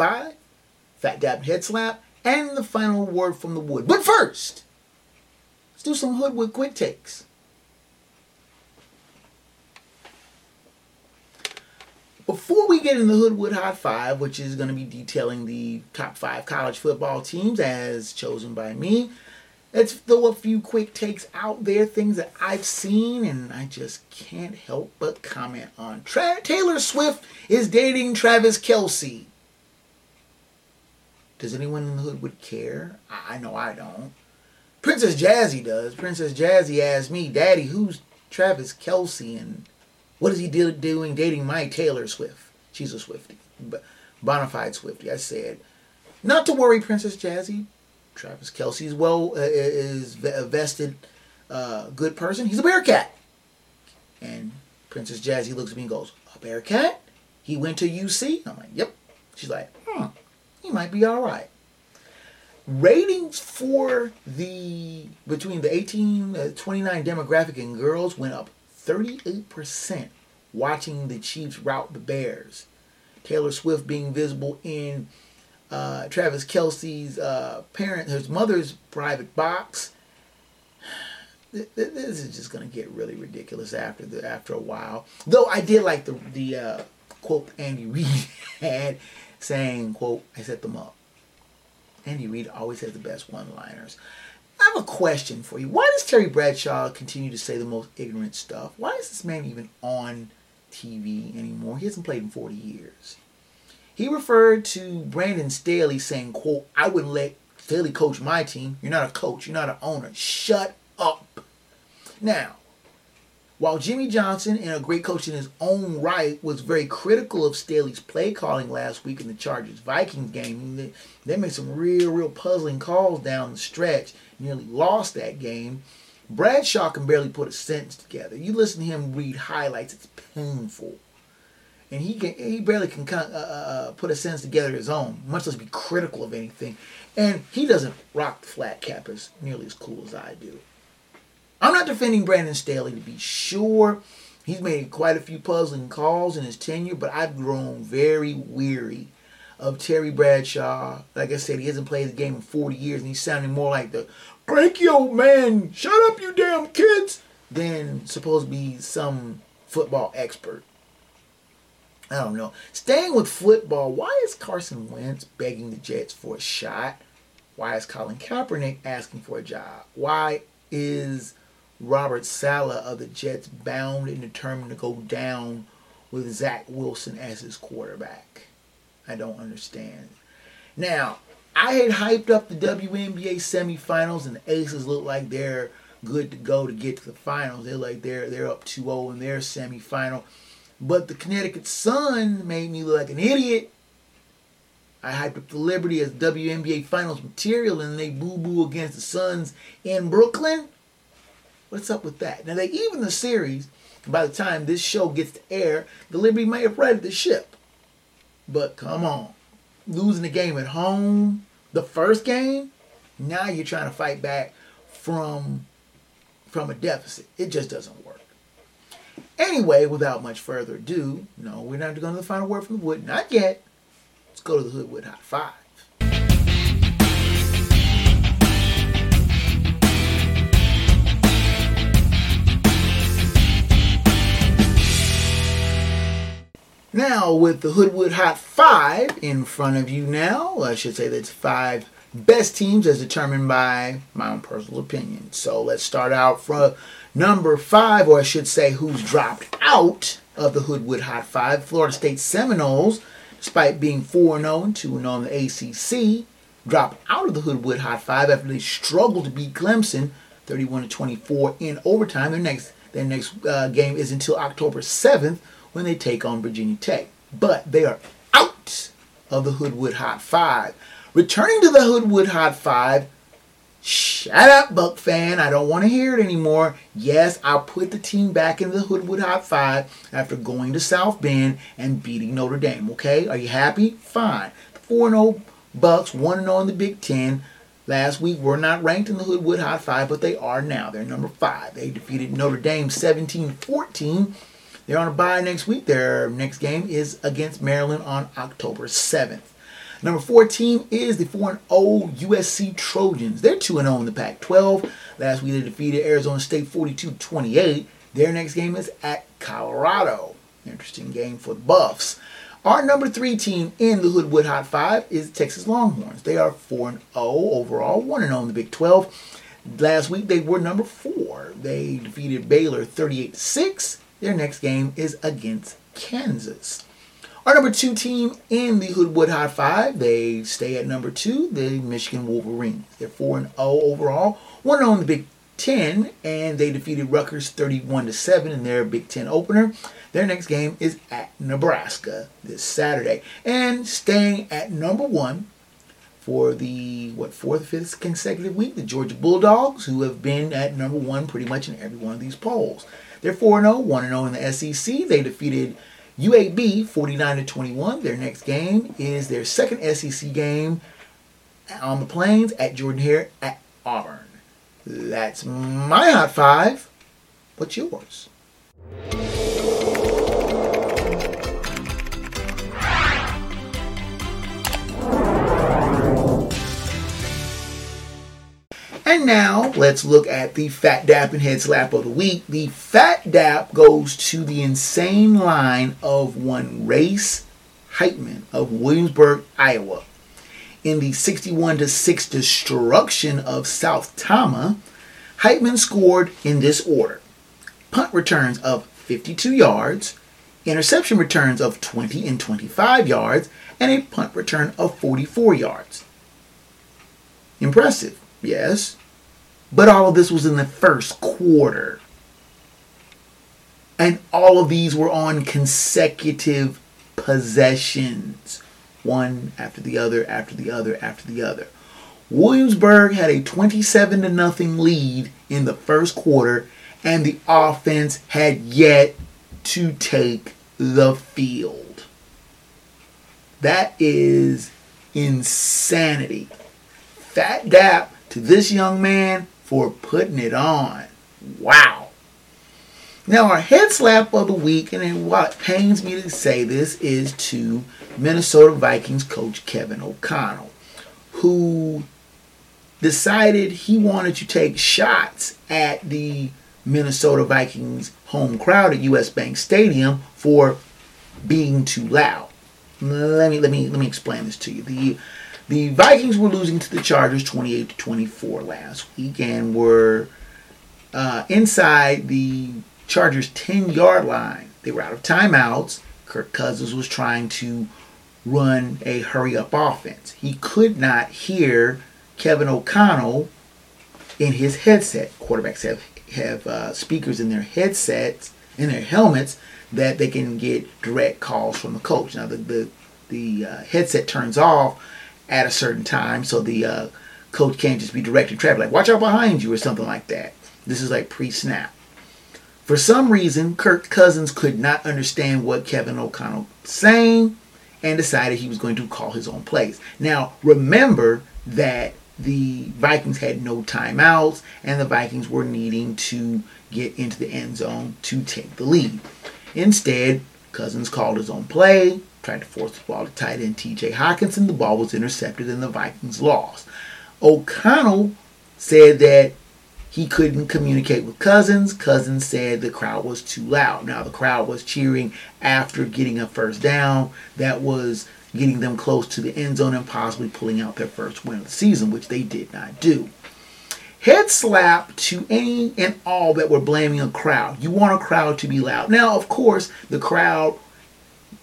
Five, Phat Dap Head Slap, and the final word from the wood. But first, let's do some Hoodwood quick takes. Before we get in the Hoodwood Hot Five, which is going to be detailing the top five college football teams as chosen by me, let's throw a few quick takes out there, things that I've seen, and I just can't help but comment on. Tra- Taylor Swift is dating Travis Kelce. Does anyone in the hood would care? I, I know I don't. Princess Jazzy does. Princess Jazzy asked me, Daddy, who's Travis Kelce and what is he do- doing dating my Taylor Swift? She's a Swiftie, but bonafide Swiftie. I said, not to worry, Princess Jazzy. Travis Kelce Kelce's well uh, is a vested, uh, good person. He's a Bearcat. And Princess Jazzy looks at me and goes, "A Bearcat? He went to UC?" I'm like, "Yep." She's like, "Hmm, he might be all right." Ratings for the between the 18 uh, 29 demographic and girls went up 38% watching the Chiefs rout the Bears. Taylor Swift being visible in uh, Travis Kelce's uh, parent, his mother's private box. <sighs> Th- th- This is just gonna get really ridiculous after the after a while. Though I did like the the uh, quote Andy <laughs> Reid had saying quote I set them up. Andy Reid always has the best one-liners. I have a question for you. Why does Terry Bradshaw continue to say the most ignorant stuff? Why is this man even on TV anymore? He hasn't played in 40 years. He referred to Brandon Staley saying, quote, I wouldn't let Staley coach my team. You're not a coach. You're not an owner. Shut up. Now, while Jimmy Johnson, and a great coach in his own right, was very critical of Staley's play calling last week in the Chargers Vikings game, they, made some real, real puzzling calls down the stretch, nearly lost that game. Bradshaw can barely put a sentence together. You listen to him read highlights, it's painful. And he can he barely can uh, uh, put a sentence together his own, much less be critical of anything. And he doesn't rock the flat cap as nearly as cool as I do. I'm not defending Brandon Staley to be sure, He's made quite a few puzzling calls in his tenure, but I've grown very weary of Terry Bradshaw. Like I said, he hasn't played the game in 40 years, and he's sounding more like the cranky old man, shut up, you damn kids, than supposed to be some football expert. I don't know. Staying with football, why is Carson Wentz begging the Jets for a shot? Why is Colin Kaepernick asking for a job? Why is Robert Saleh of the Jets bound and determined to go down with Zach Wilson as his quarterback? I don't understand. Now, I had hyped up the WNBA semifinals, and the Aces look like they're good to go to get to the finals. They're like they're they're up 2-0 in their semifinal. But the Connecticut Sun made me look like an idiot. I hyped up the Liberty as WNBA Finals material, and they boo boo against the Suns in Brooklyn. What's up with that? Now they even the series. By the time this show gets to air, the Liberty may have righted the ship. But come on, losing the game at home, the first game, now you're trying to fight back from from a deficit. It just doesn't work. Anyway, without much further ado, no, we're not going to the final word from the wood. Not yet. Let's go to the Hoodwood Hot Five. Now, with the Hoodwood Hot Five in front of you now, I should say that's five best teams as determined by my own personal opinion. So let's start out from number five, or I should say, who's dropped out of the Hoodwood Hot Five. Florida State Seminoles, despite being 4 0 and 2 0 in the ACC, dropped out of the Hoodwood Hot Five after they struggled to beat Clemson 31 24 in overtime. Their next their next uh, game is until October 7th when they take on Virginia Tech. But they are out of the Hoodwood Hot Five. Returning to the Hoodwood Hot Five, shut up, Buck fan. I don't want to hear it anymore. Yes, I'll put the team back in the Hoodwood Hot Five after going to South Bend and beating Notre Dame. Okay, are you happy? Fine. 4 0 Bucks, 1 0 in the Big Ten. Last week were not ranked in the Hoodwood Hot Five, but they are now. They're number five. They defeated Notre Dame 17 14 they're on a bye next week. Their next game is against Maryland on October 7th. Number 14 is the 4 0 USC Trojans. They're 2 0 in the Pac 12. Last week they defeated Arizona State 42 28. Their next game is at Colorado. Interesting game for the Buffs. Our number three team in the Hoodwood Hot 5 is Texas Longhorns. They are 4 0 overall, 1 0 in the Big 12. Last week they were number 4. They defeated Baylor 38 6. Their next game is against Kansas. Our number two team in the Hoodwood High Five, they stay at number two, the Michigan Wolverines. They're 4 and 0 overall, 1 0 in the Big Ten, and they defeated Rutgers 31 to 7 in their Big Ten opener. Their next game is at Nebraska this Saturday. And staying at number one for the what fourth, fifth consecutive week, the Georgia Bulldogs, who have been at number one pretty much in every one of these polls. They're 4 0, 1 0 in the SEC. They defeated UAB 49 to 21. Their next game is their second SEC game on the Plains at Jordan Hare at Auburn. That's my hot five. What's yours? And now let's look at the Phat Dap and Head Slap of the Week. The Phat Dap goes to the insane line of one Race Heitman of Williamsburg, Iowa. In the 61 to 6 destruction of South Tama, Heitman scored in this order punt returns of 52 yards, interception returns of 20 and 25 yards, and a punt return of 44 yards. Impressive, yes, but all of this was in the first quarter. And all of these were on consecutive possessions, one after the other, after the other, after the other. Williamsburg had a 27 to nothing lead in the first quarter, and the offense had yet to take the field. That is insanity. Phat dap to this young man for putting it on. Wow. Now, our head slap of the week, and it pains me to say this, is to Minnesota Vikings coach Kevin O'Connell, who decided he wanted to take shots at the Minnesota Vikings home crowd at US Bank Stadium for being too loud. Let me let me let me explain this to you. The the Vikings were losing to the Chargers 28 to 24 last week and were uh, inside the Chargers 10 yard line. They were out of timeouts. Kirk Cousins was trying to run a hurry up offense. He could not hear Kevin O'Connell in his headset. Quarterbacks have have uh, speakers in their headsets in their helmets that they can get direct calls from the coach. Now the the, the uh, headset turns off at a certain time, so the uh, coach can't just be directing traffic like "watch out behind you" or something like that. This is like pre-snap. For some reason, Kirk Cousins could not understand what Kevin O'Connell was saying and decided he was going to call his own plays. Now, remember that the Vikings had no timeouts and the Vikings were needing to get into the end zone to take the lead. Instead, Cousins called his own play, tried to force the ball to tight end TJ Hockenson. The ball was intercepted and the Vikings lost. O'Connell said that he couldn't communicate with Cousins. Cousins said the crowd was too loud. Now, the crowd was cheering after getting a first down. That was getting them close to the end zone and possibly pulling out their first win of the season, which they did not do. Head slap to any and all that were blaming a crowd. You want a crowd to be loud. Now, of course, the crowd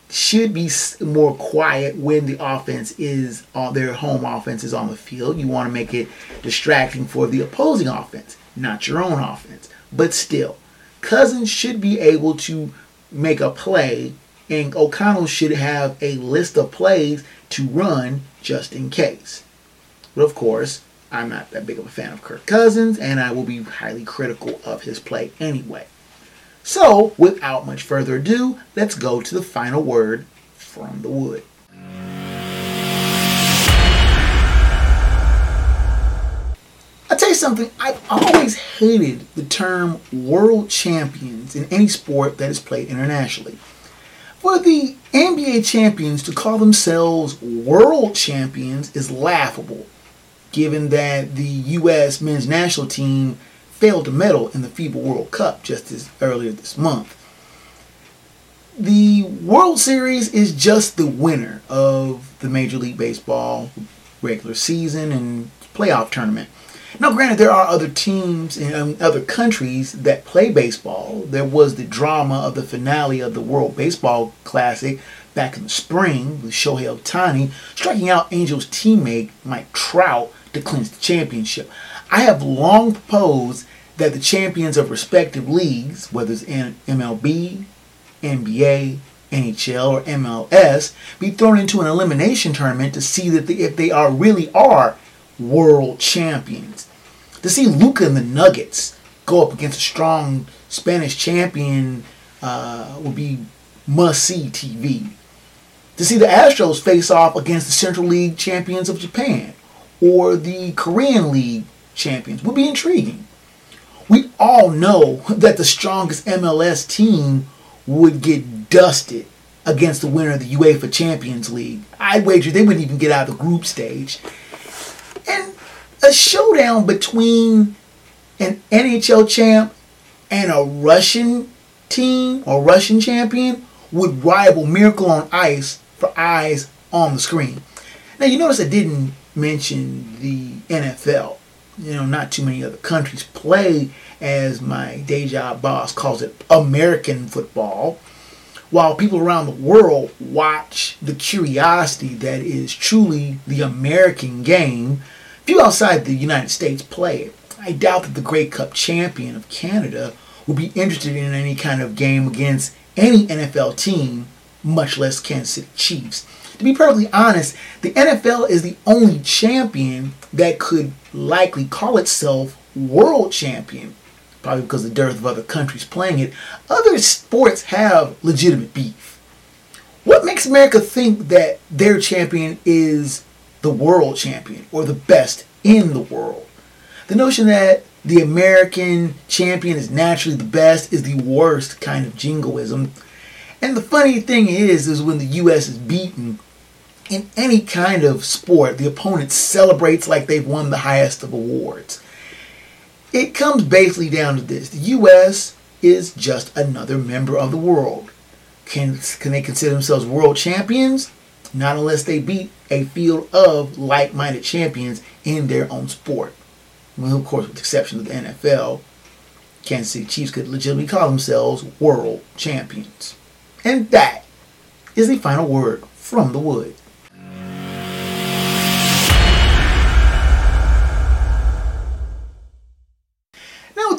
should be more quiet when the offense is on their home offense is on the field. You want to make it distracting for the opposing offense, not your own offense. But still, Cousins should be able to make a play, and O'Connell should have a list of plays to run just in case. But of course, I'm not that big of a fan of Kirk Cousins, and I will be highly critical of his play anyway. So, without much further ado, let's go to the final word from the wood. I'll tell you something, I've always hated the term world champions in any sport that is played internationally. For the NBA champions to call themselves world champions is laughable, given that the U.S. men's national team failed to medal in the FIBA World Cup just as earlier this month. The World Series is just the winner of the Major League Baseball regular season and playoff tournament. Now, granted, there are other teams in um, other countries that play baseball. There was the drama of the finale of the World Baseball Classic back in the spring with Shohei Ohtani striking out Angels teammate Mike Trout to clinch the championship. I have long proposed that the champions of respective leagues, whether it's MLB, NBA, NHL, or MLS, be thrown into an elimination tournament to see that if they are really are world champions. To see Luca and the Nuggets go up against a strong Spanish champion uh, would be must see TV. To see the Astros face off against the Central League champions of Japan or the Korean League champions would be intriguing. We all know that the strongest MLS team would get dusted against the winner of the UEFA Champions League. I wager they wouldn't even get out of the group stage. And a showdown between an NHL champ and a Russian team or Russian champion would rival Miracle on Ice for eyes on the screen. Now you notice I didn't mention the NFL you know, not too many other countries play, as my day job boss calls it, American football, while people around the world watch the curiosity that is truly the American game. Few outside the United States play it. I doubt that the Grey Cup champion of Canada would be interested in any kind of game against any NFL team, much less Kansas City Chiefs. To be perfectly honest, the NFL is the only champion that could likely call itself world champion, probably because of the dearth of other countries playing it. Other sports have legitimate beef. What makes America think that their champion is the world champion or the best in the world? The notion that the American champion is naturally the best is the worst kind of jingoism. And the funny thing is, is when the U.S. is beaten in any kind of sport, the opponent celebrates like they've won the highest of awards. It comes basically down to this: the U.S. is just another member of the world. Can can they consider themselves world champions? Not unless they beat a field of like-minded champions in their own sport. Well, of course, with the exception of the NFL, Kansas City Chiefs could legitimately call themselves world champions. And that is the final word from the wood.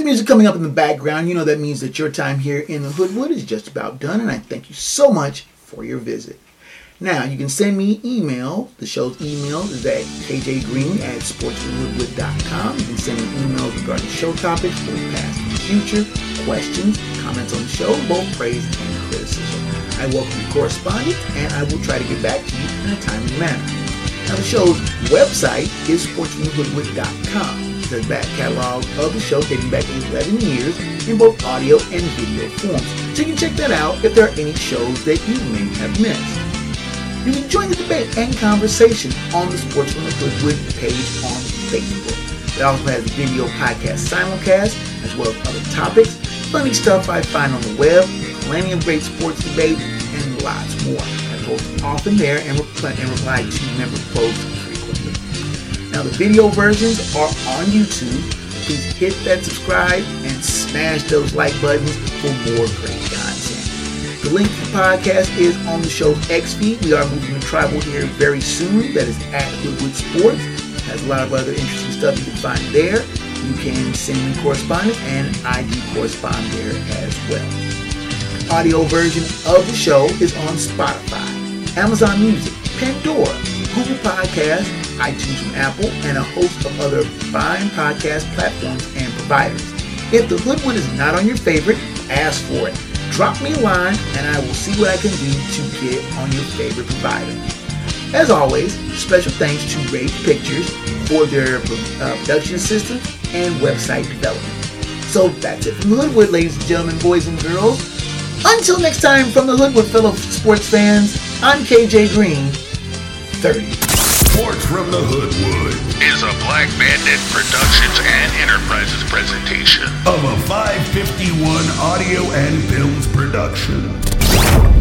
Music coming up in the background, you know that means that your time here in the Hoodwood is just about done, and I thank you so much for your visit. Now, you can send me email. The show's email is at kjgreen at sportsfromhoodwood.com. You can send me emails regarding show topics, both past and future, questions, comments on the show, both praise and criticism. I welcome your correspondence, and I will try to get back to you in a timely manner. Now, the show's website is sportsfromhoodwood.com. A back catalog of the show dating back 11 years in both audio and video forms. So you can check that out if there are any shows that you may have missed. You can join the debate and conversation on the Sports from the page on Facebook. It also has video podcast simulcast, as well as other topics, funny stuff I find on the web, plenty of great sports debate, and lots more. I post often there and, reply, and reply to member posts. Now the video versions are on YouTube. Please hit that subscribe and smash those like buttons for more great content. The link to the podcast is on the show's X feed. We are moving to tribal here very soon. That is at Hoodwood Sports. It has a lot of other interesting stuff you can find there. You can send me correspondence, and I do correspond there as well. Audio version of the show is on Spotify, Amazon Music, Pandora, Google Podcasts, iTunes from Apple, and a host of other fine podcast platforms and providers. If the Hoodwood is not on your favorite, ask for it drop me a line and I will see what I can do to get on your favorite provider. As always, special thanks to Rage Pictures for their uh, production assistance and website development. So that's it from the Hoodwood, ladies and gentlemen, boys and girls. Until next time, from the Hoodwood, fellow sports fans, I'm KJ Green, 30. Sports from the Hoodwood Is a Black Bandit Productions and Enterprises presentation. of a 551 audio and films production.